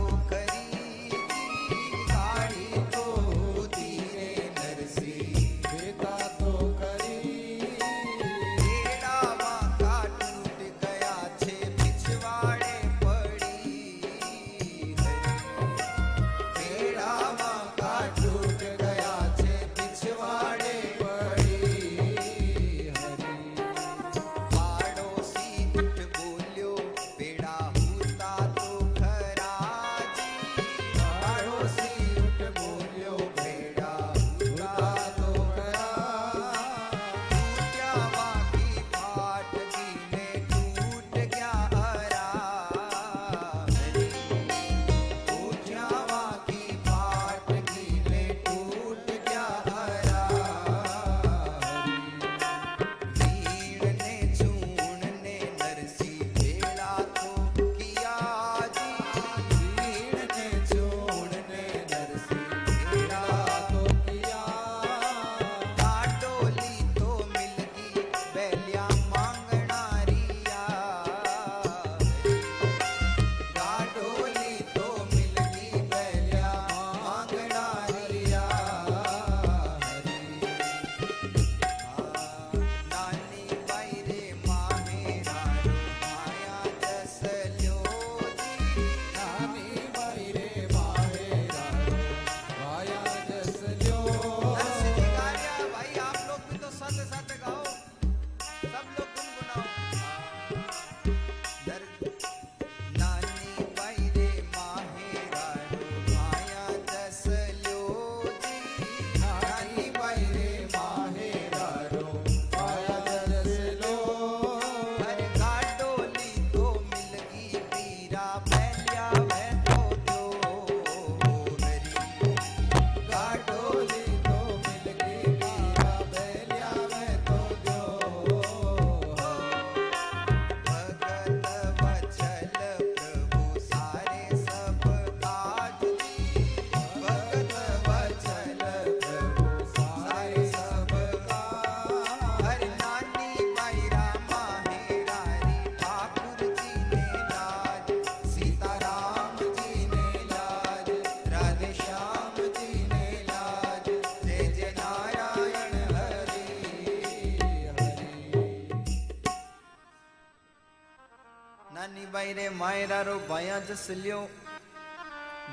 जस लियो।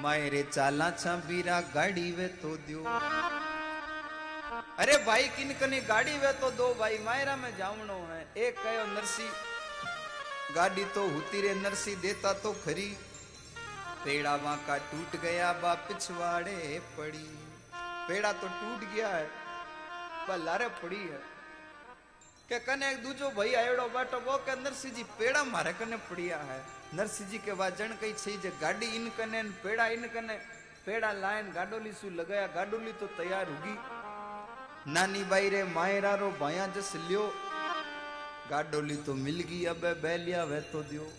मायरे चाला छा बीरा गाड़ी वे तो दियो। अरे भाई, किन कने गाड़ी वे तो दो भाई, मायरा में जावनो है। एक कहो नरसी, गाड़ी तो होती रे, नरसी देता तो खरी। पेड़ा वहाँ का टूट गया, बा पिछवाड़े पड़ी। पेड़ा तो टूट गया है, पर लारे पड़ी है। કે કને એક દૂજો ભાઈ આવ્યો બાટો બો કે નરસિંહજી પેડા મારે કને પડ્યા હે નરસિંહજી કે વાજણ કઈ છે જે ગાડી ઇન કને પેડા ઇન કને પેડા લાઈન ગાડોલી શું લગાયા ગાડોલી તો તૈયાર ઉગી નાની બાઈ રે માયરા રો ભાયા જસ લ્યો ગાડોલી તો મિલ ગઈ અબે બેલિયા વહેતો દયો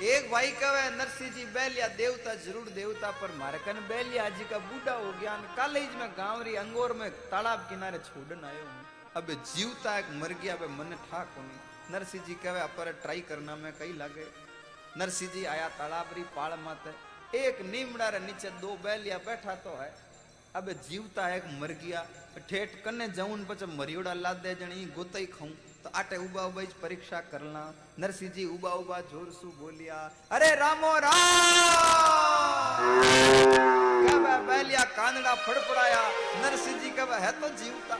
एक भाई कहे नरसिंह जी बैलिया, देवता ज़रूर देवता, पर मारे कन बैलिया जी का बूढ़ा हो गया कॉलेज में गाँव री अंगोर में तालाब किनारे छोड़न आयो हूँ। अबे जीवता एक मर गया, अबे मन ठा कोनी। नरसिंह जी कहे, अपर ट्राई करना में कई लागे। नरसिंह जी आया तालाब री पाल माते एक नीमड़ा रे नीचे दो बैलिया बैठा तो है। अबे जीवता एक मर गया, ठेठ कने जाऊन पछ मरियोड़ा लादे जणी गोतई खाऊं। तो आटे उबा જ परीक्षा करना नरसिंह जी उबा उबा ज़ोर सु बोलिया अरे रामो राम कबे बैलिया कांदड़ा फड़फड़ाया नरसिंह जी कबे है तो जीवता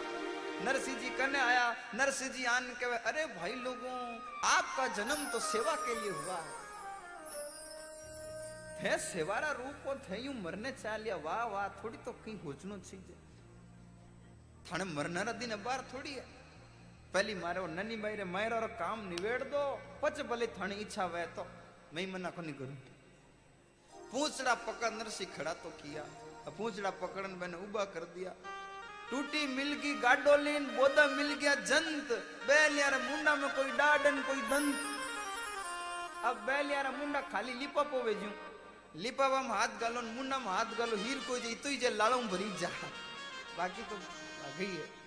नरसिंह जी कने आया नरसिंह जी आन कहे अरे भाई लोगों आपका जन्म तो सेवा के लिए हुआ है सेवारा रूप को थे यूँ मरने चालिया वाह वाह थोड़ी तो कहीं होचनो चीज़ थाने मरनारा दिन बार थोड़ी है पहली मारो ननी भाई रे मायरो रो काम निवेड़ दो पच भले थाने इच्छा वे तो मैं ही मना को नहीं करूँ पूछड़ा पकड़ नरसी खड़ा तो किया पूछड़ा पकड़न मैंने उबा कर दिया टूटी मिल गई गाडोलीन बोदा मिल गया जंत बैल यार मुंडा में कोई डाडन कोई दंत अब बैल यार मुंडा खाली लिपा पोवे जू लिपावा में हाथ गालो मुंडा में हाथ गालो हीर कोई जे तो जे लाड़ो भरी जा बाकी तो आ गई है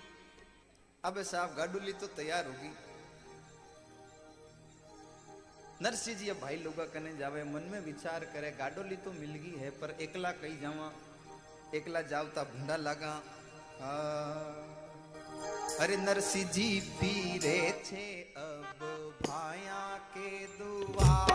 अबे साहब गाडोली तो तैयार होगी। नरसिंह जी, अब भाई लोग कने जावे, मन में विचार करे, गाडोली तो मिल गई है, पर एकला कही जावा, एकला जावता भूंडा लगा। अरे नरसिंह जी, पीरे छे अब भाया के दुआर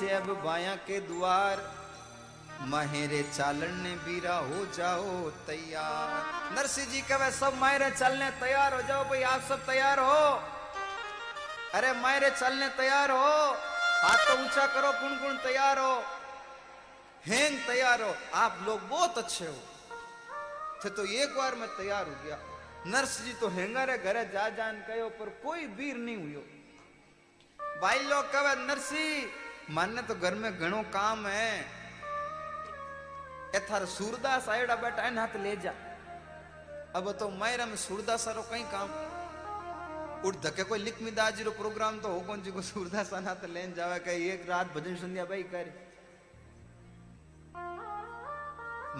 छे अब बाया के द्वार। महेरे चालन ने बीरा हो जाओ तैयार। नरसिंह जी कहे, सब मायरे चलने तैयार हो जाओ भाई, आप सब तैयार हो? अरे मायरे चलने तैयार हो। हाथ तो ऊँचा करो कुण कुण तैयार हो। हैंग तैयार हो। आप लोग बहुत अच्छे हो। थे तो एक बार मैं तैयार हो गया। नर्स जी तो हेंगारे घरे जा जान कहो पर कोई वीर नहीं हुयो। भाई लोग कहे, नरसी माने तो घर में घणो काम है ए थार सूरदास आयोड़ा बेटा है हाथ ले जा अब तो मायरा में सूरदास रो कई काम उठ धके कोई लिख में दाजी रो प्रोग्राम तो हो कौन जी को सूरदास हाथ लेन जावे कहीं एक रात भजन संध्या भाई कर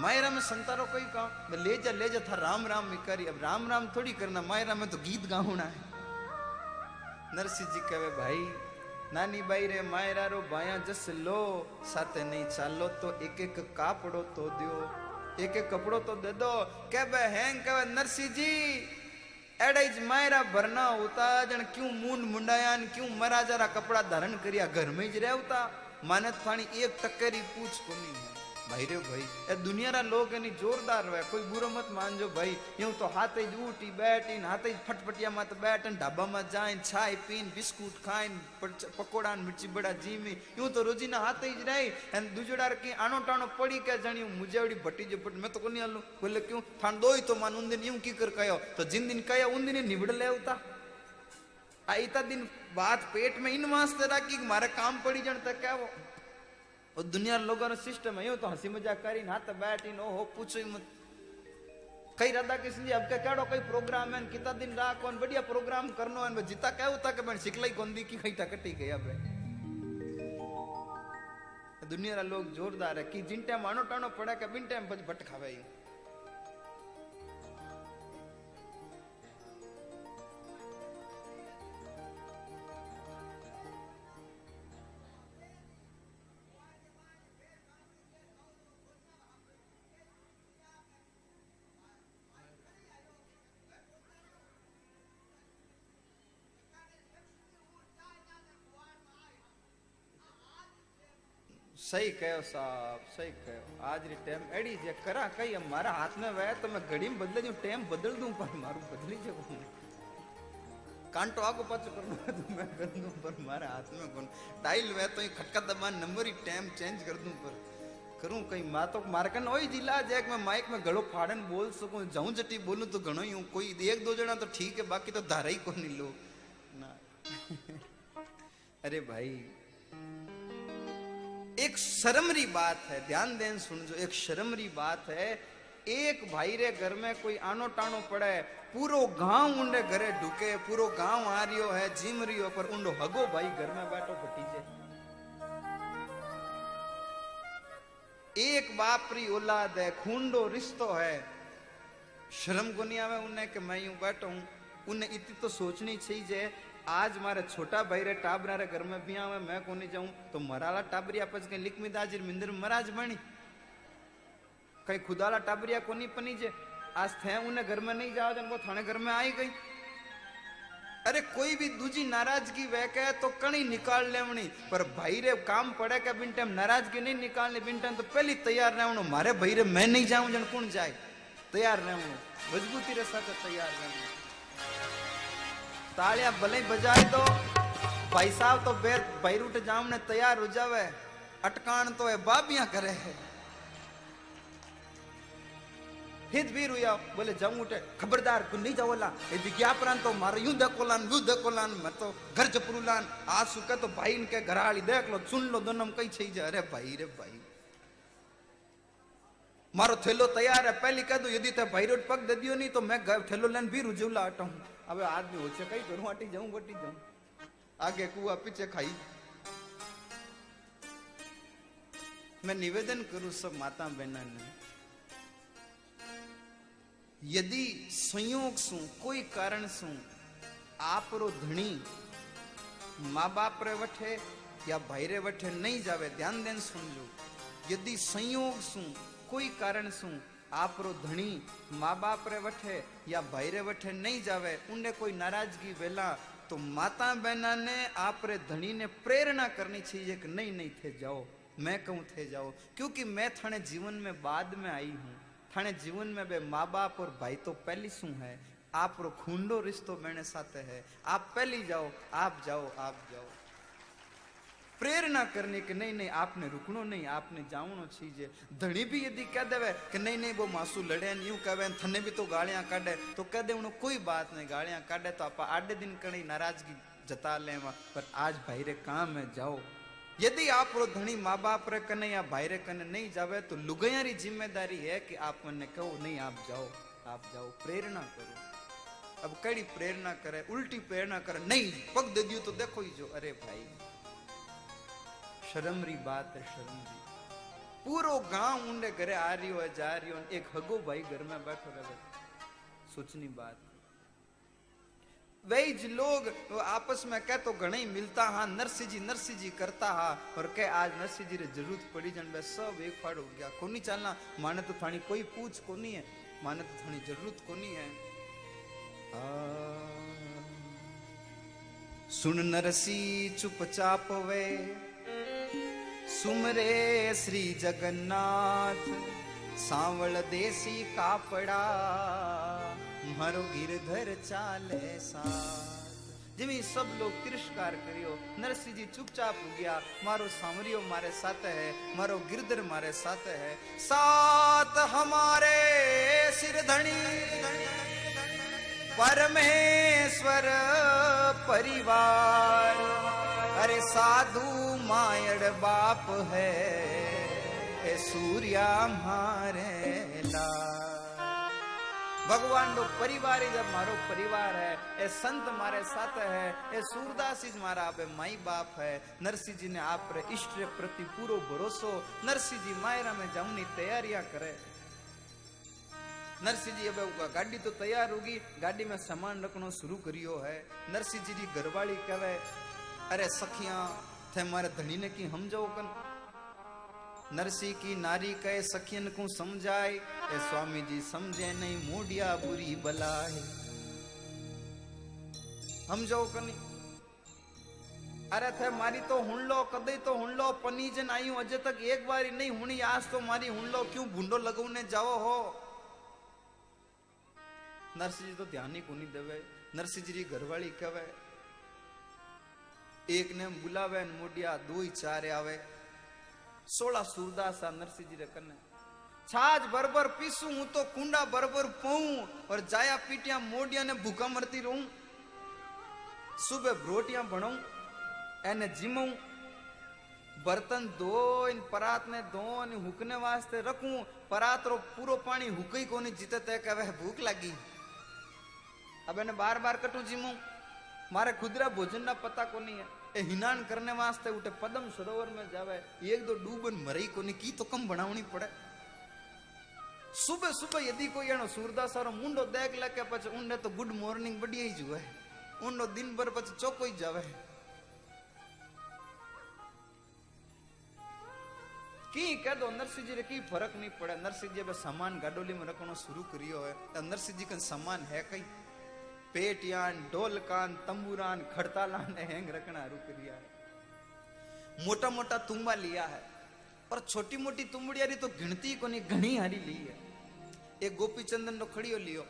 मायरा में संतारो कोई काम मैं ले जा ले जा था राम राम में करी अब राम राम थोड़ी करना मायरा में तो गीत गाऊना है નરસિંહજી કહેવે ભાઈ નાની બાઈ રે માયરારો ભાયા જસ લો, સાથે નહીં ચાલો તો એક એક કાપડો તો દો એક એક કપડો તો દે દો. કે બે હેંગ કહેવે નરસિંહજી, એડે જ માયરા ભરના હોતા. જણ ક્યું મૂંડ મુંડાયા ને ક્યું મરા જરા કપડા ધારણ કર્યા, ઘરમાં જ રહેવતા. માનત પાણી એક ટકેરી પૂછ કોની ભાઈ રે ભાઈ એ દુનિયાના લોક એની જોરદાર હોય કોઈ બુરો મત માનજો ભાઈ હું તો હાથે જ ઊટી બેટી હાથે જ ફટફટિયામાં તો બેટ અને ઢાબામાં જાય છાય પીન બિસ્કુટ ખાઈને પકોડા ને મિર્ચી બડા જીમી હું તો રોજીના હાથે જ રહી અને દુજડાર કે આનો ટાણો પડી કે જાણી હું મુજાવડી ભટી જો ભટ મેં તો કોની હાલું બોલે કેવું ઠાણ દોય તો માન ઉંદીને એવું કી કર કયો તો જિંદીને કયા ઉંદીને નિવડ લેવતા આ ઇતા દિન વાત પેટ મેં ઇન વાસ્તે રાખી મારે કામ પડી જાણ તો કેવો और दुनिया लोगों सिस्टम है, यूँ तो हँसी मज़ाक करी, ना तो बैठी, नो हो, पूछो ही मत। कई राधा कृष्ण जी, अब क्या कहो कई प्रोग्राम है कितना दिन रहा कौन बढ़िया प्रोग्राम करनो है जीता क्या होता के मैंने सिखलाई कौन दी की कहीं टकटी गई अब दुनिया लोग जोरदार है कि जिन टाइम आनो टाणो पड़ा के बिन टाइम बच भट खावे यूँ सही कहो साहब सही कहो आज री टेम एडी जे करा कई अब मारा हाथ में वह तो मैं घड़ी में बदले दूँ टेम बदल दूँ पर मारू बदली जगह कांटो आगो पाछो करनो है तो मैं कर दूँ पर मारे हाथ में कौन डायल वह तो ये खटका दबा नंबर ही टेम चेंज कर दूँ पर करूँ कहीं माँ तो मारे कन ओई जिला जैक मैं माइक में गड़ो फाड़न बोल सकूँ जाऊँ जटी बोलूँ तो घणो ही हूँ कोई एक दो जना तो एक शर्मरी बात है, ध्यान देन सुनजो एक शर्मरी बात है, एक भाई रे घर में कोई आनो टानो पड़े, पूरो गाँव उंडे घरे ढुके, पूरो गाँव आ रियो है, जिम रियो, पर उंडो हगो भाई घर में बैठो भतीजे। एक बापरी औलाद है, खूंडो रिश्तो है। शर्म नहीं आवे उन्हें कि मैं यूँ बैठा हूँ, उन्हें इतनी तो सोचनी चाहिए आज मारे छोटा भाई रे टाबरा रे घर में भी आवे मैं कोनी जाऊँ तो मराला टाबरिया पच के लिख में दाजिर मिंदर मराज बनी कई खुदाला टाबरिया कोनी पनी जे आज थे उन्हें घर में नहीं जाओ जन वो थाने घर में आई गई अरे कोई भी दूजी नाराज़गी वह कहे तो कणी निकाल लेवनी पर भाई रे काम पड़े के बिन टाइम नाराज़गी नहीं निकालनी बिन टाइम तो पहली तैयार रहनो मारे भाई रे मैं नहीं जाऊँ जन कौन जाए तैयार रहनो मजबूती रे साथ तैयार रहनो तालियाँ भले ही बजाए तो। भाई साहब तो बेर बैरूट जामने तैयार हो जावे। अटकान तो है, बाबियाँ करे है। हित भी रुया, बोले, जाऊँ उठे। खबरदार, कुन नहीं जाओला ये विज्ञापन तो मारे, यूँ देखोलान यूँ देखोलान मैं तो घर जपरूलान आज सुके तो भाई इनके घराली देख लो, सुन लो, दोनों कई छई जा। अरे भाई, रे भाई। मारो थेलो तैयार है, पहली कह दो, यदि ते भाई रोड पग दे दियो नहीं तो मैं घर थेलो लेन भी रुजुला हटा हूँ अब आदमी छे कई करूँ हटी जाऊँ बटी जाऊँ आगे कुआ पीछे खाई मैं निवेदन करूँ सब माता बहना ने यदि संयोग सु कोई कारण सु आपरो धनी माँ बाप रे वठे या भाई रे वठे नहीं जावे ध्यान देन सुनजो यदि संयोग सु कोई कारण सु आपरो धणी माँ बाप रे वठे या भाई रे वठे नहीं जावे उन्हें कोई नाराज़गी वेला तो माता बहना ने आप रे धणी ने प्रेरणा करनी चाहिए कि नहीं नहीं, थे जाओ, मैं कहूँ थे जाओ, क्योंकि मैं थाने जीवन में बाद में आई हूँ। थाने जीवन में बे माँ बाप और भाई तो पहली शू है। आप रो खूंडो रिश्तो मेरे साथ है। आप पहली जाओ, आप जाओ आप जाओ। प्रेरणा करने के नहीं नहीं, आपने रुकनो नहीं, आपने जावनो चीजे धनी भी यदि कह देवे कि नहीं नहीं, वो मासू लड़े यूँ कहे थने भी तो गालियाँ काटे तो कह दे उन्हें कोई बात नहीं, गालियाँ काटे तो आप आधे दिन कड़ी नाराज़गी जता ले पर आज भाई रे काम है, जाओ। यदि आप रो धनी माँ बाप रे कने या भाई रे कने नहीं जावे तो लुगैयारी ज़िम्मेदारी है कि आप मने कहो, नहीं, आप जाओ आप जाओ, प्रेरणा करो। अब कड़ी प्रेरणा करे, उल्टी प्रेरणा करे, नहीं, पग दे दियो तो देखो ही जो, अरे भाई। शर्म री पूरो गाँव उन्हें घरे आ रही हो जा रही हो एक हगो भाई घर में बैठो रहे सोचनी बात वही लोग आपस में कह तो ही मिलता हाँ नरसिंह जी नरसिंह जी करता हा और कह आज नरसिंह जी रे ज़रूरत पड़ी जन बे सब एक फाड़ हो गया। कोनी चलना? माने तो थानी कोई पूछ कोनी है। माने तो थानी ज़रूरत कोनी है। आ, सुन नरसी चुपचाप वे। सुमरे श्री जगन्नाथ सांवल देसी कापड़ा મારો ગિરધર ચાલે સાથ જેવી सब लोग तिरस्कार करियो नरसिंह जी चुपचाप हो गया मारो सांवरियो मारे साथ है मारो गिरधर मारे साथ है साथ हमारे सिर धनी परमेश्वर परिवार, अरे साधु मायड़ बाप है, ए सूर्या मारे भगवान नो परिवार जब मारो परिवार है, ए संत मारे साथ है, ए सूरदास मारा आप माई बाप है। नरसिंह जी ने आप इष्ट प्रति पूरो भरोसो नरसिंह जी नरसिंह जी, अब गाड़ी तो तैयार होगी। गाड़ी में सामान रखना शुरू करियो है। नरसिंह जी की घरवाली कहे, अरे सखियाँ, थे मारे धनी ने की हम जाओ कन? नरसी की नारी कहे, सखियन को समझाए, ए स्वामी जी समझे नहीं, मोडिया बुरी बलाए। जाओ कनी? अरे थे मारी तो हुन लो कदे तो हुन लो, पनीजन आई अजे तक एक बारी नहीं हुनी आज तो मारी हुन लो, क्यों भूंडो लगवने जाओ हो? नरसिंह जी तो ध्यान ही कोनी देवे नरसिंह जी घरवाली कहे एक ने बुलावे मोडिया दो ही चार आवे सोलह सूरदास नरसिंह जी रे कन्ने छाछ बरबर पीसू हूँ तो कुंडा बरबर पऊ और जाया पीटिया मोडिया ने भूखा मरती रहूँ सुबह रोटियाँ बनाऊँ एने जिमऊ बर्तन धो इन परात ने धो इन हुकने वास्ते रखूँ परात रो अब एने बार बार कटू जिमू। मारे खुदरा भोजन ना पता कोनी है। ए हिनान करने वास्ते उठे पदम सरोवर में जावे। एक दो डूबन मरई कोनी, की तो कम बनावनी पड़े। सुबह सुबह यदि कोई एनो सूरदास रो मुंडो देख लके पछ उन्ने तो गुड मॉर्निंग बढ़िया ही जुए। उन्नो दिन भर पछ चौको ही जावे। की कह दो, नरसिंह जी रे की फ़र्क नहीं पड़े? नरसिंह जी अब सामान गाडोली में रखनो शुरू करियो है। नरसिंह जी का सामान है कई पेटियान ढोलकान तंबूरान, खड़तालान, हैंग रखना हरू करिया है। मोटा मोटा तुम्बा लिया है, पर छोटी मोटी तुम्बड़ियारी तो गिनती को नहीं, घनी हारी ली है। एक गोपी चंदन नो खड़ियो लियो।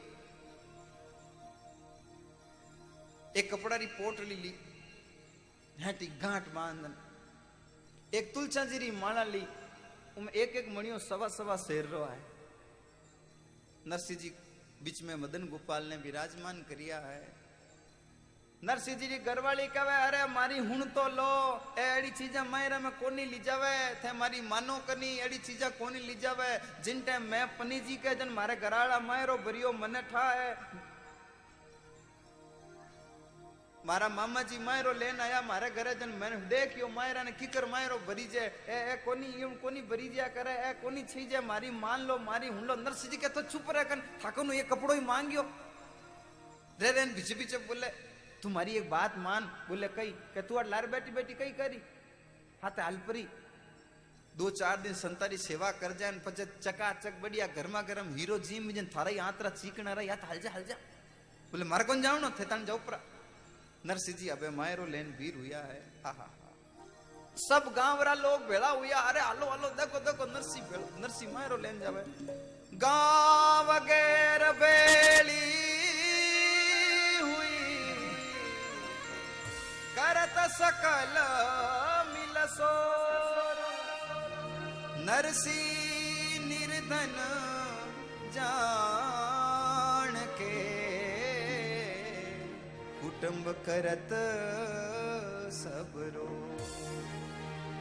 एक कपड़ा री पोटली ली हेटी गांठ बांधन। एक तुलसा जी री माला ली उनमें एक एक मणियो सवा रो बीच में मदन गोपाल ने विराजमान करिया है। नरसिंह जी की घरवाली कहे, अरे मारी हुन तो लो, ए अड़ी चीजा मायरे में कोनी ली जावे? थे मारी मानो कनी अड़ी चीजा कोनी ली जावे? जिन टाइम मैं पनी जी के जन मारे घराड़ा मायरो भरियो मने ठा है મારા મામાજી માયરો લેન આયા મારા ઘરે જન મને દેખ્યો માયરા ને કીકર માયરો ભરી જાય એ એ કોની એમ કોની ભરી જ્યા કરે એ કોની छी જાય મારી માન લો મારી હુંલો નરસિંહજી કે તો ચૂપ રહે કન ઠાકોરનો એ કપડો ही मांग्यो रे रे पीछे पीछे बोले तू मारी एक बात मान बोले कई કે તું આ લાર બેટી બેટી કઈ કરી હા તે હાલપરી दो चार दिन संतारी सेवा कर जाए પછી ચકાચક बढ़िया गरमा गरम हीरो जीम में जन थारा यात्रा चीकना रहा यात हाल जा हाल जा बोले मार कौन जाओ ना थे तन जाओ परा नरसिंह जी, अबे मायरो लेन वीर हुआ है। सब गाँव वाला लोग भेड़ा हुआ अरे आलो आलो, देखो देखो, नरसिंह नरसिंह मायरो लेन जावे। गाँव वगैर बेली हुई, करत सकल मिलसो नरसी निर्धन कुटुंब करत सबरो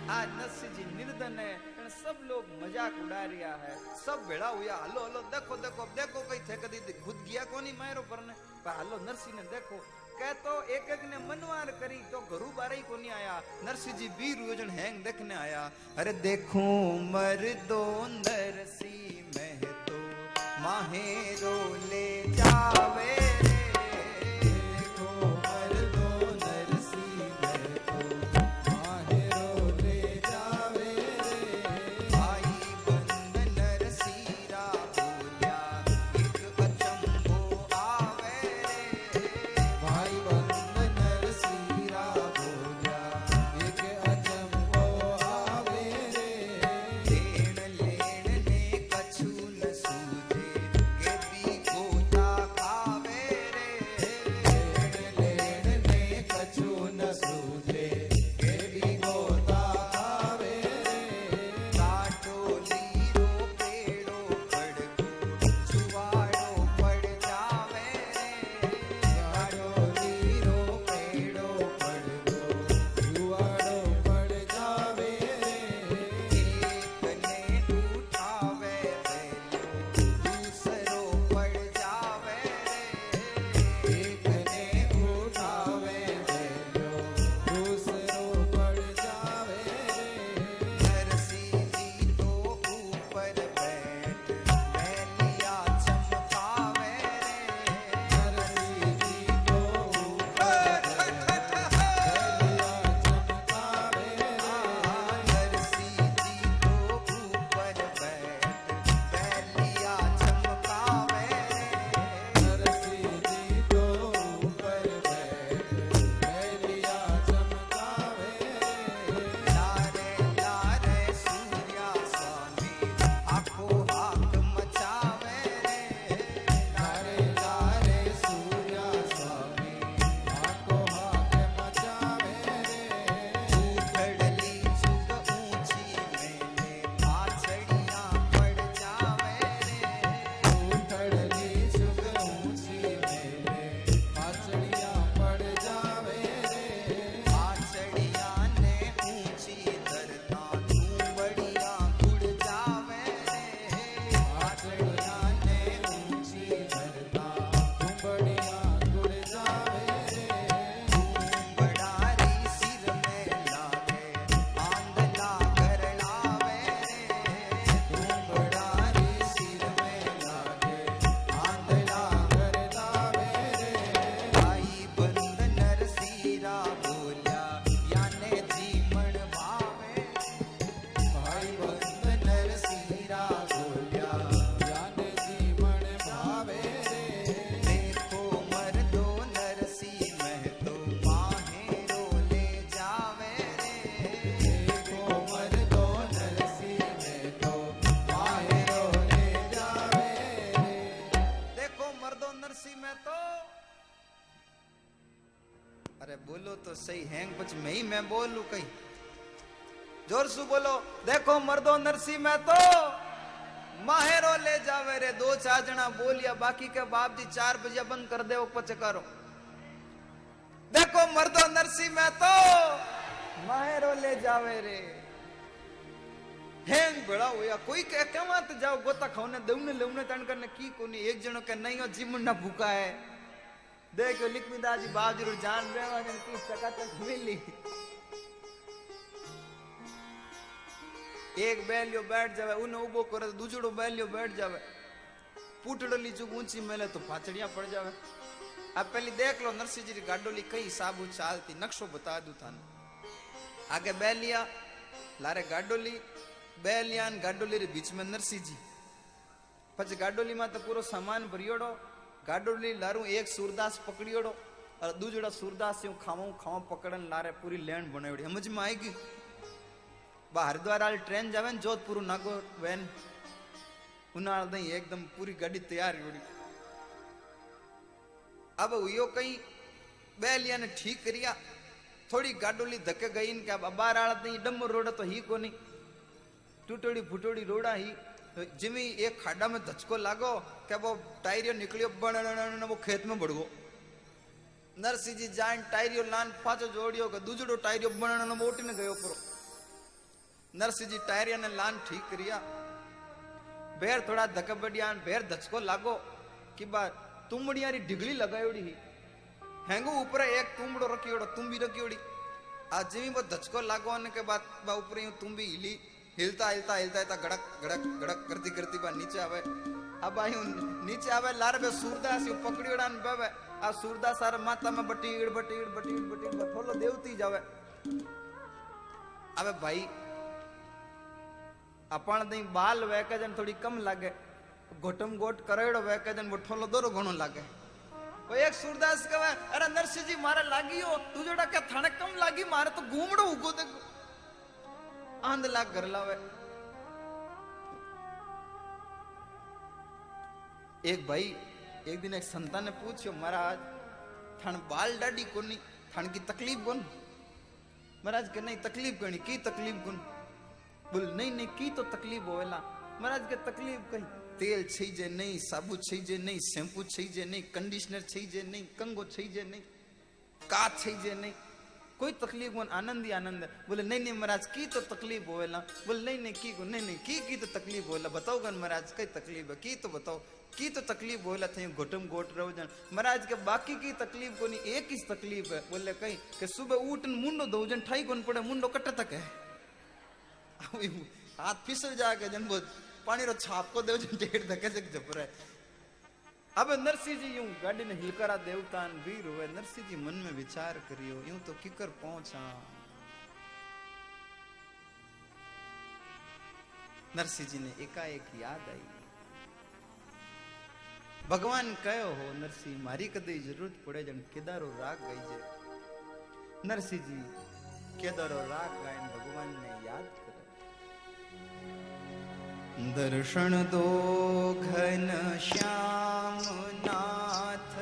આ નરસિંહજી નિર્ધન है અને सब लोग मजाक उड़ा रिया है सब भेड़ा हुआ हलो हलो देखो देखो देखो कई थे कदी खुद गया कोनी मायरो परने पर हलो नरसिंह ने देखो कह तो एक एक ने मनवार करी तो घरू बारे ही कोनी आया नरसिंह जी वीर योजन हैंग देखने आया अरे देखो मर दो नरसिंह में तो दो नरसी मैं तो माहेरो ले जावे रे। दो चार जना बोलिया, बाकी के बाप जी चार बजे बंद कर दे पच करो। देखो, मर्दो नरसी मैं तो माहेरो ले जावे रे। हेंग बड़ा होया, कोई कह कमा तो जाओ, गोता खाने दौने लेने तन करने की कोनी। एक जनो के नहीं हो जिमन ना भूखा है। देखो लिखमिदा जी बाप ज़रूर जान रहे हो की सकत मिली। एक बैलियो बैठ जावे उन्हें उबो करे तो दूजड़ो बैलियो बैठ जावे पूटड़ली चुक ऊंची मेले तो पाचड़िया पड़ जावे अब पहले देख लो नरसिंह जी की गाडोली कई हिसाब चालती नक्शो बता दू थाने आगे बैलिया लारे गाडोली बैलिया ने गाडोली रे बीच में नरसिंह जी પછી ગાડોલીમાં તો પૂરો સામાન ભર્યોડો ગાડોલી લારું એક સુરદાસ પકડ્યોડો और दूजड़ा सूरदास यूं खाऊं खाऊं पकड़न लारे पूरी लैंड बनावड़ी समझ में आएगी बा हरिद्वार वाली ट्रेन जावे जोधपुर नागो वेन उनाल दई एकदम पूरी गाड़ी तैयार होड़ी अब यो कई बैलिया ने ठीक करिया, थोड़ी गाडोली धक्के गई ने अब बार आला दई डम्बर रोड तो ही कोनी. टूटोड़ी फुटोड़ी रोड़ा ही तो जिमी एक खाडा में धचको लागो कि वो टायरियो निकलियो, बण वो खेत में बढ़ नरसिंह जी जान टायरियो लान, पाछो जोड़ियो के दूजड़ो टायरियो बण बोटी ने गयो परो. नरसिंह जी टायरिया ने लान ठीक करिया बेर थोड़ा धक्के बढ़िया बेर धचको लागो कि बा तुमड़िया डिगली लगायोड़ी ही हैंगो ऊपर एक तुमड़ो रखियोड़ो तुम भी रखियोड़ी आज जिमी वो धचको लागो ने के बाद बा ऊपर यूँ तुम भी हिली हिलता हिलता हिलता हिलता गड़क गड़क गड़क करती करती बा नीचे आवे अब आयु नीचे आवे लार बे सूरदास यू पकड़ियोड़ा ने बावे आ सूरदास सारे माता में बटीड़ बटीड़ बटीड़ बटीड़ अपन दई बाल वेकेजन थोड़ी कम लागे। घोटम गोट करेड़ो वेकेजन बठोलो दोरो घणो लागे। वो एक सूरदास कहे, अरे नरसिंह जी, मारे लागी हो तू जोड़ा क्या थाने कम लागी? मारे तो घूमड़ो उगो देखो। आंध लाग घर लावे। एक भाई, एक दिन एक संता ने पूछो महाराज थान बाल डाडी कोनी? थान की तकलीफ़ कोन? महाराज के नहीं तकलीफ़ करनी की तकलीफ़ कोन? बोल, नहीं नहीं, की तो तकलीफ़ होवेला महाराज के तकलीफ़ कहीं। तेल छई नहीं, साबु छई नहीं, शैम्पू छई नहीं, कंडीशनर छई नहीं, कंगो छई नहीं, का छई नहीं। कोई तकलीफ़ कोन आनंद ही आनंद। है बोले, नहीं नहीं, महाराज, की तो तकलीफ़ होवेला बोले, नहीं नहीं, की को, नहीं नहीं, की की तो तकलीफ़ होवेला बताओ गन महाराज, कई तकलीफ़ है, की तो बताओ। की तो तकलीफ़ होवेला थे घोटम घोट रहो जन। महाराज के बाकी की तकलीफ़ कोनी, एक ही तकलीफ़ है। बोले, कई, के सुबह उठन मुंडो दो जन ठाई कोन पड़े, मुंडो कट तक है। हाथ फिसल जाके जन वो पानी रो छाप को देव जन टेढ़ धके जग जपरे अब नरसिंह जी यूँ गाड़ी ने हिलकरा देवतान वीर हुए, नरसिंह जी मन में विचार करियो, यूँ तो किकर पहुँचा। नरसिंह जी ने एकाएक याद आई। भगवान कयो हो, नरसिंह, मारी कदी ज़रूरत पड़े जन केदारो राग गई जे नरसिंह जी, केदारो राग गायन भगवान ने याद करे दर्शन दो घन श्याम नाथ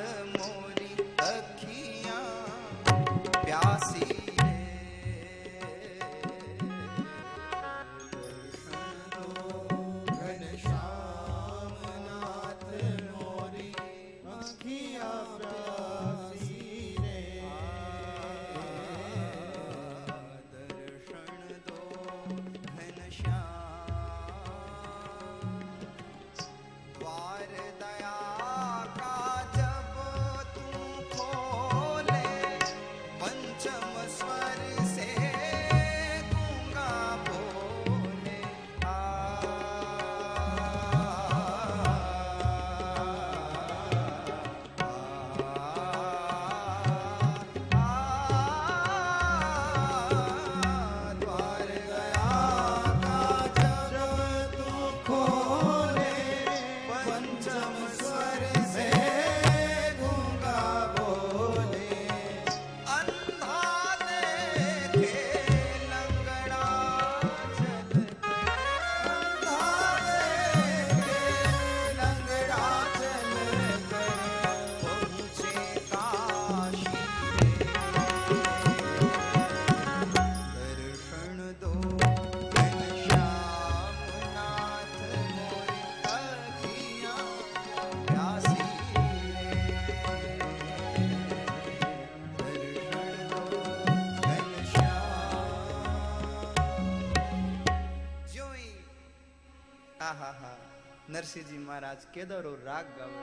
महाराज केदारो राग गावे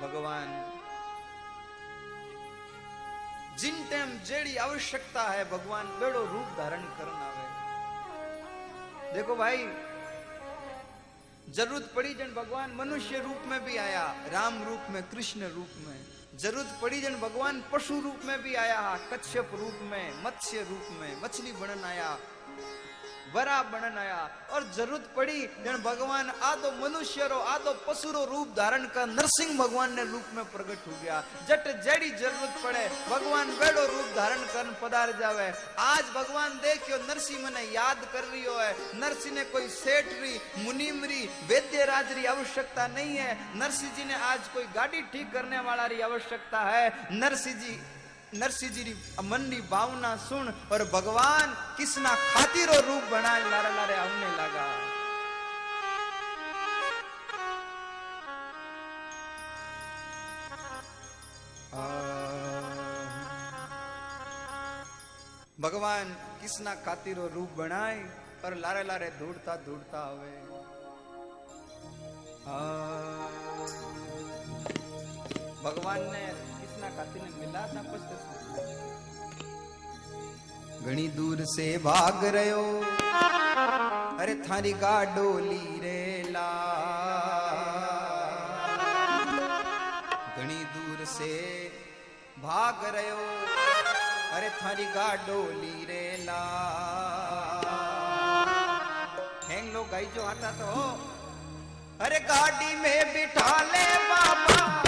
भगवान, जिन टाइम जेड़ी आवश्यकता है, भगवान बेड़ो रूप धारण करना आवे। देखो भाई, ज़रूरत पड़ी जन भगवान मनुष्य रूप में भी आया, राम रूप में, कृष्ण रूप में। ज़रूरत पड़ी जन भगवान पशु रूप में भी आया कच्छप रूप में, मत्स्य रूप में, मछली बनन आया। बनन आया। और ज़रूरत पड़ी जन भगवान आदो मनुष्य रो आदो पशु रो रूप धारण कर नरसिंह भगवान ने रूप में प्रकट हो गया। जट जेड़ी ज़रूरत पड़े, भगवान बेड़ो रूप धारण कर पधार जावे। आज भगवान देखियो, नरसिंह मने याद कर रही है। नरसिंह ने कोई सेठ री, मुनीम री, वैद्य राज री आवश्यकता नहीं है। नरसिंह जी ने आज कोई गाड़ी ठीक करने वाला री आवश्यकता है। नरसिंह जी नरसिंह जी मन की भावना सुन और भगवान किसना खातिर रूप बना लारे लारे आने लगा। भगवान किसना खातिर रूप बनाए और लारे लारे दौड़ता दौड़ता आवे। भगवान ने ખાતીને મિલા था पछते ઘણી દૂર સે ભાગ રહ્યો અરે થારી ગાડોલી રે લા ઘણી દૂર સે ભાગ રહ્યો અરે થારી ગાડોલી રે લા હેંગ લો ગાઈ જો આતા તો હો अरे गाड़ी में बिठा ले बाबा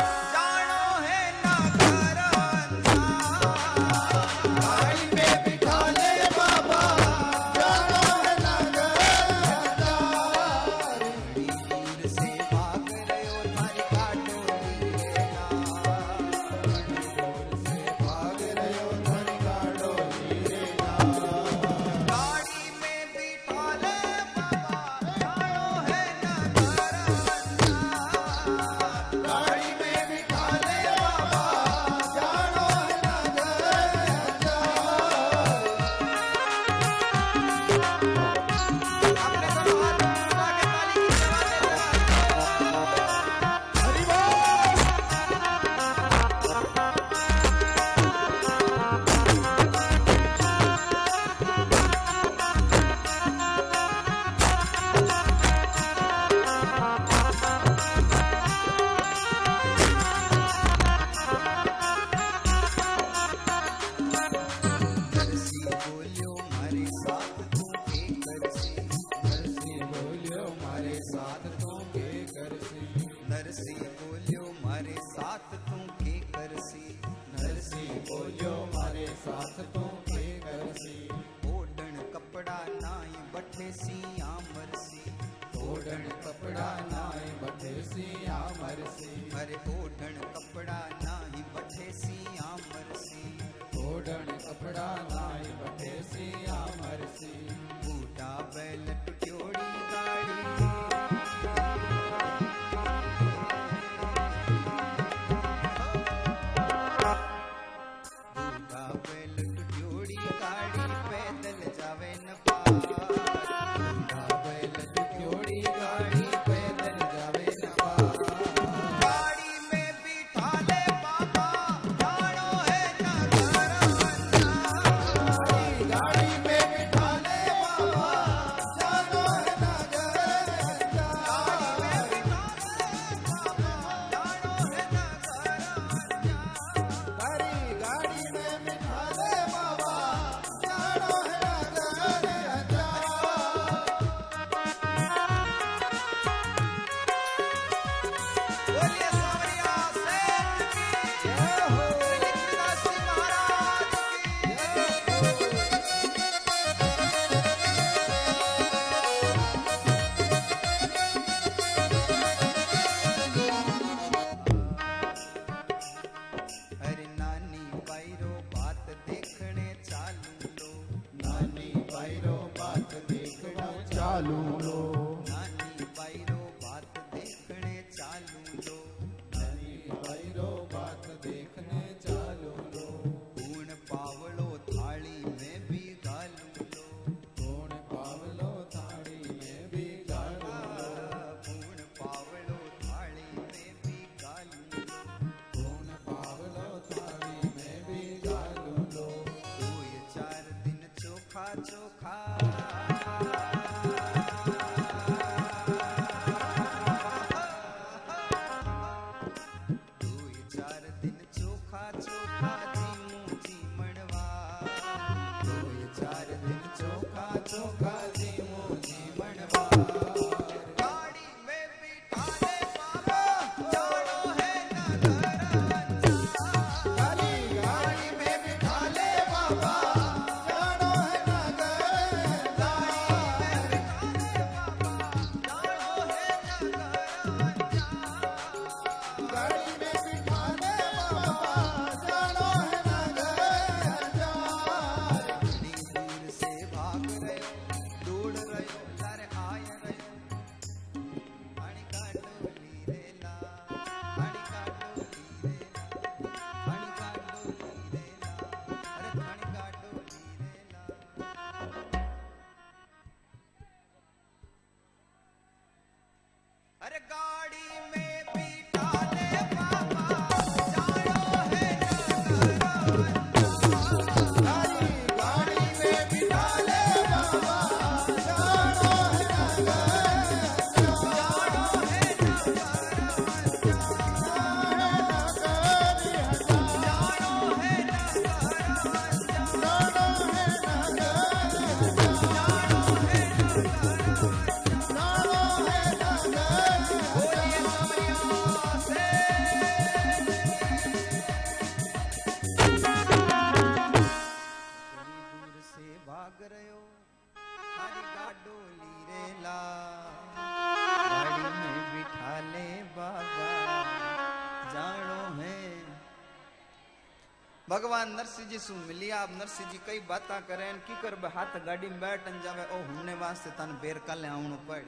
जी सु मिलिया अब नरसिंह जी, कई बात करें, की कर हाथ गाड़ी में बैठ जावे, ओ हमने वास्ते तन बेर काले आवणो पड़।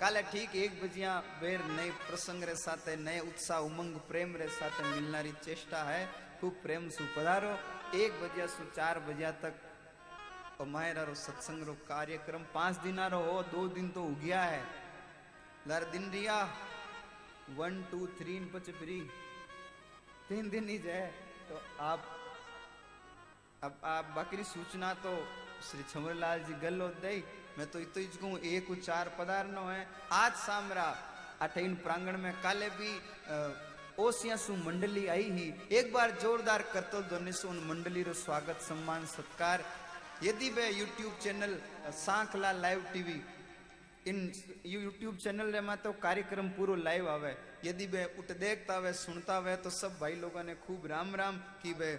काले ठीक एक बजिया, बेर नए प्रसंग रे साथे, नए उत्साह, उमंग, प्रेम रे साथे मिलना री चेष्टा है। खूब प्रेम सु पधारो। एक बजिया सु चार बजिया तक और मायरा रो सत्संग रो कार्यक्रम पाँच दिन रो हो, दो दिन तो हो है। लर दिन रिया। वन, टू, थ्री पच फ्री। तीन दिन ही जाए तो आप, अब आप बाकी सूचना तो श्री छमरलाल जी गल्लो दई। मैं तो इतो ही कहूँ, एक चार पदार्थ है। आज सामरा अठीन प्रांगण में काले भी ओसिया सु मंडली आई ही। एक बार जोरदार करतो दोने सु उन मंडली रो स्वागत, सम्मान, सत्कार। यदि वे YouTube channel Sankhla live TV इन यूट्यूब चैनल में तो कार्यक्रम पूरो लाइव आवे। यदि वे उठ देखता हुए सुनता हुए तो सब भाई लोगों ने खूब राम राम की वे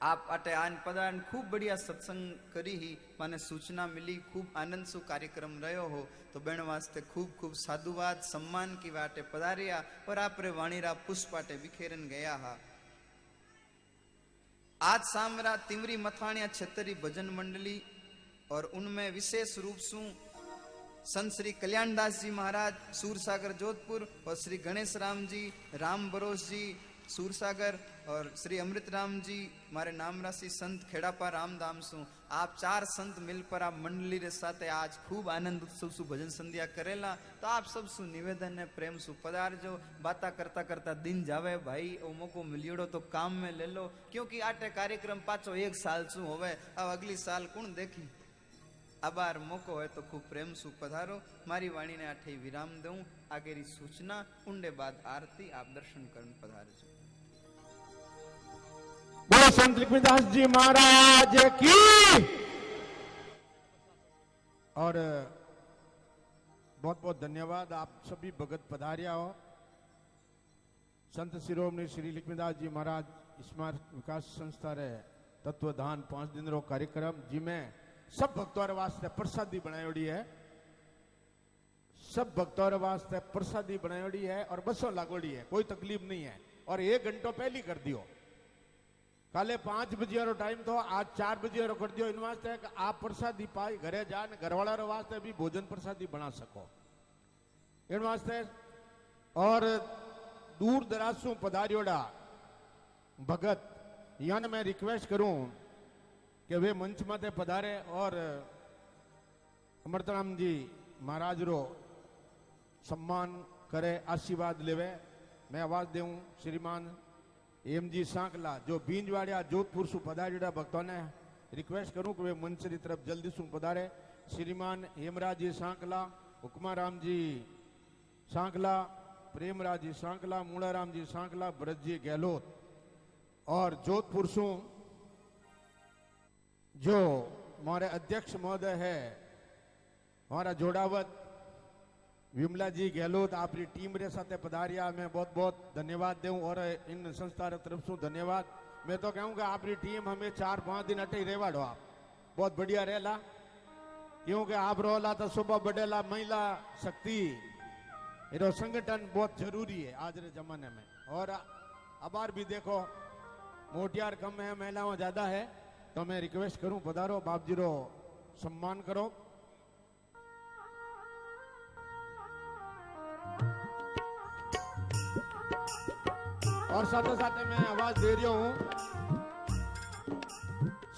आप अटे आन पदान खूब बढ़िया सत्संग करी ही। माने सूचना मिली, खूब आनंद सु कार्यक्रम रहो हो। तो बेण वास्ते खूब खूब साधुवाद, सम्मान की वाटे पधारिया और आप रे वाणीरा पुष्प वाटे बिखेरन गया हा। आज सामरा तिमरी मथाणिया छतरी भजन मंडली और उनमें विशेष रूप से संत श्री कल्याणदास जी महाराज, सूरसागर, जोधपुर, और श्री गणेश राम जी, राम बरोस जी, सूरसागर, और श्री अमृत राम जी, मारे नाम राशि संत खेड़ापा राम रामधाम सु आप चार संत मिल पर आप मंडली रे साथे आज खूब आनंद उत्सव सु भजन संध्या करेला। तो आप सब सु निवेदन है, प्रेम सु पधार जो बाता करता करता दिन जावे, भाई, ओ मौको मिलियोड़ो तो काम में ले लो। क्योंकि आटे कार्यक्रम पाछो एक साल सु होवे, अब अगली साल कौन देखी? આભાર મોકો હોય તો ખૂબ પ્રેમ સુ પધારો મારી વાણીને આઠે વિરામ દઉં આગેરી સૂચના ઊંડે બાદ આરતી આપ દર્શન કરીને પધારજો बोलो संत लक्ष्मीदास जी महाराज की और बहुत बहुत धन्यवाद आप सभी भगत पधारिया हो संत शिरोमणि श्री लक्ष्मीदास जी महाराज स्मारक विकास संस्था रे तत्वधान पांच दिन रो कार्यक्रम जिमें सब भक्तों वास्ते प्रसादी बनायोड़ी है। सब भक्तों वास्ते प्रसादी बनायोड़ी है और बसो लागोड़ी है, कोई तकलीफ़ नहीं है। और एक घंटों पहले कर दियो। काले पाँच बजे और टाइम तो आज चार बजे और कर दियो। इन वास्ते आप प्रसादी पाई, घरे जान घर रो वास्ते भी भोजन प्रसादी बना सको। इन वास्ते और दूर दराज सु पधारियोड़ा भगत, यान मैं रिक्वेस्ट करूँ वे मंच माते पधारे और अमृतराम जी महाराज रो सम्मान करे, आशीर्वाद लेवे। मैं आवाज़ देऊं श्रीमान एम जी सांकला, जो बींजवाड़िया जोधपुर सु पधारियोड़ा भक्तों ने रिक्वेस्ट करूँ कि वे मंच की तरफ़ जल्दी से पधारे। श्रीमान हेमराज जी सांकला हुक्माराम जी सांकला, प्रेमराज जी सांकला, मूलाराम जी सांकला भरत जी गहलोत और जोधपुर से जो हमारे अध्यक्ष महोदय है, हमारा जोड़ावत विमला जी गहलोत, आपकी टीम रे साथ पधारिया। मैं बहुत बहुत धन्यवाद दूँ और इन संस्था तरफ़ से धन्यवाद। मैं तो कहूँगा, आपकी टीम हमें चार पाँच दिन अटे रेवाड़ो आप। बहुत बढ़िया रहेला क्योंकि आप रोला तो सुबह बढ़ेला महिला शक्ति ये संगठन बहुत ज़रूरी है आज के जमाने में। और अबार भी देखो, मोटियार कम है, महिलाओं ज़्यादा है। तो मैं रिक्वेस्ट करूँ पधारो बाप जी सम्मान करो और साथ साथ मैं आवाज़ दे रही हूँ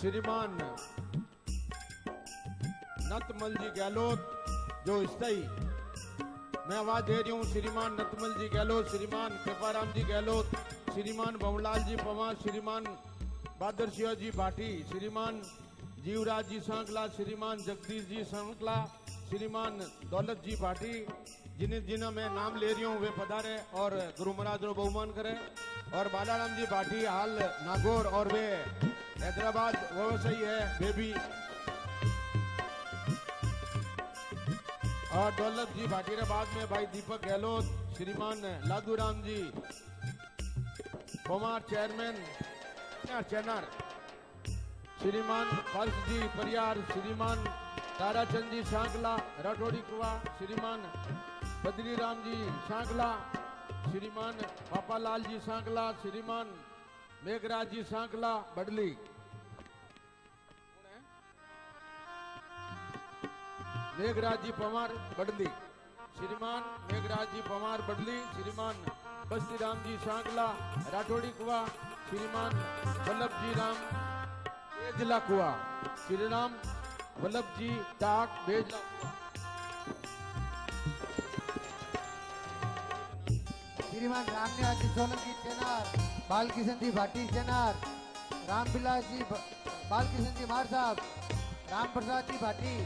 श्रीमान नतमल जी गहलोत जो स्थायी मैं आवाज़ दे रही हूँ श्रीमान नतमल जी गहलोत श्रीमान कृपाराम जी गहलोत श्रीमान भवलाल जी पवार श्रीमान बहादुर जी भाटी, श्रीमान जीवराज जी सांकला, श्रीमान जगदीश जी सांकला, श्रीमान दौलत जी भाटी, जिन्हें जिन्हें मैं नाम ले रही हूँ, वे पधारे और गुरु महाराज रो बहुमान करे। और बालाराम जी भाटी, हाल नागौर, और वे हैदराबाद व्यवसायी है, वे भी। और दौलत जी भाटी के बाद में भाई दीपक गहलोत, श्रीमान लादू राम जी कुमार चेयरमैन चैनर श्रीमान फर्श जी परियार, श्रीमान ताराचंद जी सांकला राठौड़ी कुआ श्रीमान बद्री राम जी सांकला श्रीमान पापालाल जी सांकला श्रीमान मेघराज जी सांकला बडली। मेघराज जी पवार, बडली। श्रीमान मेघराज जी पवार, बडली। श्रीमान बस्ती राम जी सांकला राठौड़ी कुआ, श्रीमान वल्लभ जी राम बेजला कुआ श्री राम वल्लभ जी टाक बेजला श्रीमान रामनिवास जी सोलंकी चेनार, बालकिशन जी भाटी चेनार रामविलास जी बालकिशन जी मार साहब राम प्रसाद जी भाटी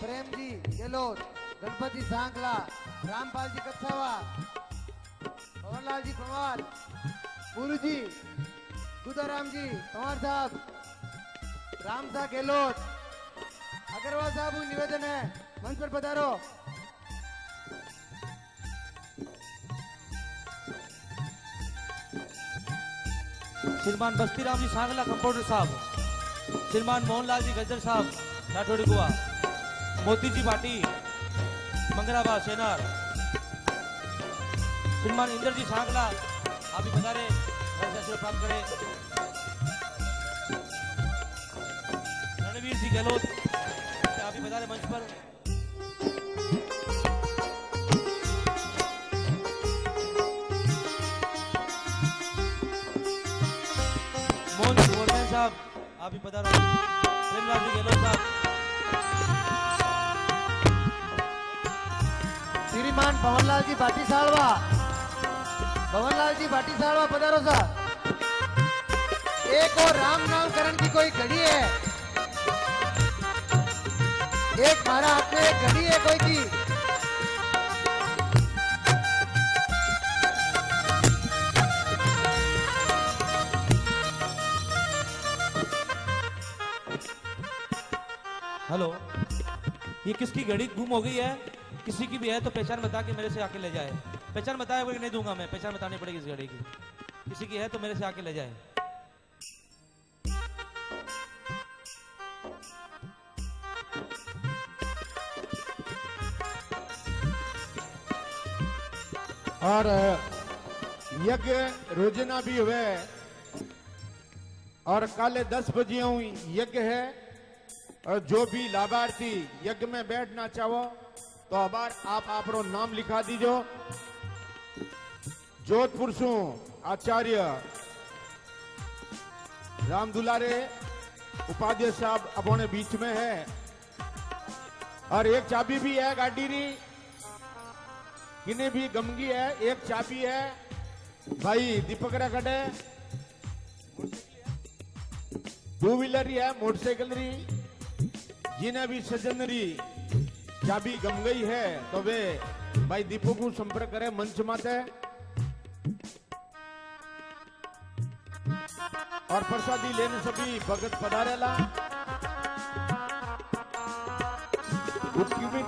प्रेम जी गेलोत गणपति सांकला रामपाल जी कच्छावा पवनलाल जी पवार गुरु जी गुदाराम जी पवार साहब राम साह गेलोत, अग्रवाल साहब निवेदन है मंच पर पधारो। श्रीमान बस्तीराम जी सांगला कंपाउंडर साहब, श्रीमान मोहनलाल जी गजर साहब राठौड़ी गुआ मोती जी भाटी मंगराबाद सेनार श्रीमान इंद्र जी सांगला आप भी बता रहे प्राप्त करें। रणवीर जी गहलोत, आप भी बता रहे मंच पर। मोहन साहब, आप भी प्रेमलाल जी गहलोत साहब। श्रीमान पवनलाल जी भाटी सालवा। पवनलाल जी भाटी सालवा पधारो सर। एक और राम नामकरण की कोई घड़ी है। एक हमारा हाथ में एक घड़ी है कोई की? हेलो, ये किसकी घड़ी गुम हो गई है? किसी की भी है तो पहचान बता के मेरे से आके ले जाए। पहचान बताया कि नहीं दूँगा मैं? पहचान बतानी पड़ेगी इस गाड़ी की। किसी की है तो मेरे से आके ले जाए। और यज्ञ रोजना भी हुए। और कल दस बजे यज्ञ है। और जो भी लाभार्थी यज्ञ में बैठना चाहो तो अबार आप आप नाम लिखा दीजो। जोधपुर सु आचार्य राम दुलारे, उपाध्याय साहब अपने बीच में है। और एक चाबी भी है गाड़ी री। किने भी गमगी है, एक चाबी है। भाई दीपक रा कटे टू व्हीलर है, मोटरसाइकिल री। जिन्हें भी सजन री चाबी गम गई है तो वे भाई दीपू को संपर्क करे, मंच माते। और प्रसादी लेने सभी भगत पधारेला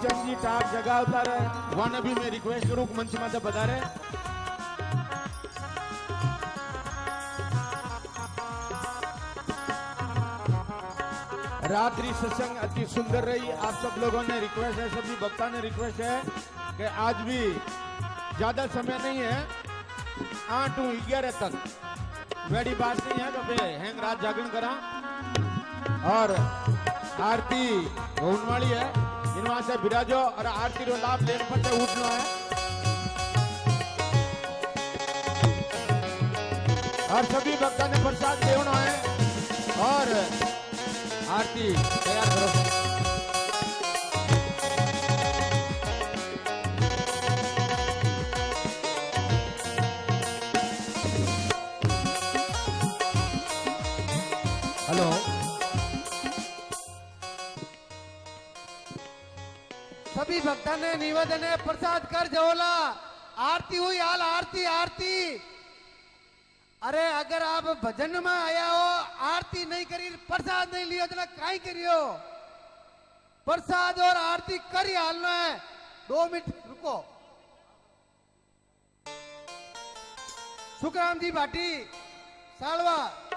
जी टाप जगह उतारे। वहाँ भी मैं रिक्वेस्ट करूँ मंच माते पधारे। रात्रि सत्संग अति सुंदर रही। आप सब लोगों ने रिक्वेस्ट है, सभी भक्ता ने रिक्वेस्ट है कि आज भी ज़्यादा समय नहीं है। आठ ग्यारह तक। बात नहीं है तो बे हैंग रात जागरण करा। और आरती होने वाली है इन वहाँ से विराजो और आरती रो लाभ लेने पर उठना है। और सभी भक्ता ने प्रसाद लेना है। और आरती तैयार करो। निवेदन है, प्रसाद कर जवला आरती हुई हाल आरती आरती। अरे, अगर आप भजन में आया हो, आरती नहीं करी, प्रसाद नहीं लियो तो काई करियो। प्रसाद और आरती करी हालना है दो मिनट, रुको। सुखराम जी भाटी, सालवा।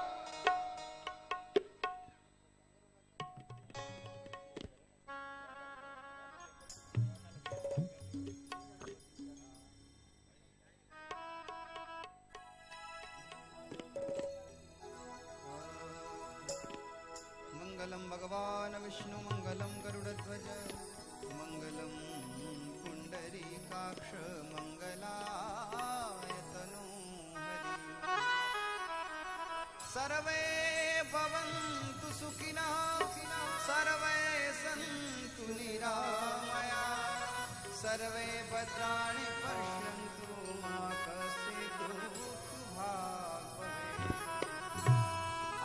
पुण्डरीकाक्ष मङ्गलायतनो हरि सर्वे भवन्तु सुखिनः सर्वे सन्तु निरामया। सर्वे भद्राणि पश्यन्तु मा भवेत्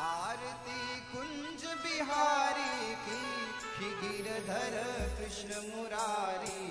आरती कुंज बिहारी की गिरधर कृष्ण मुरारी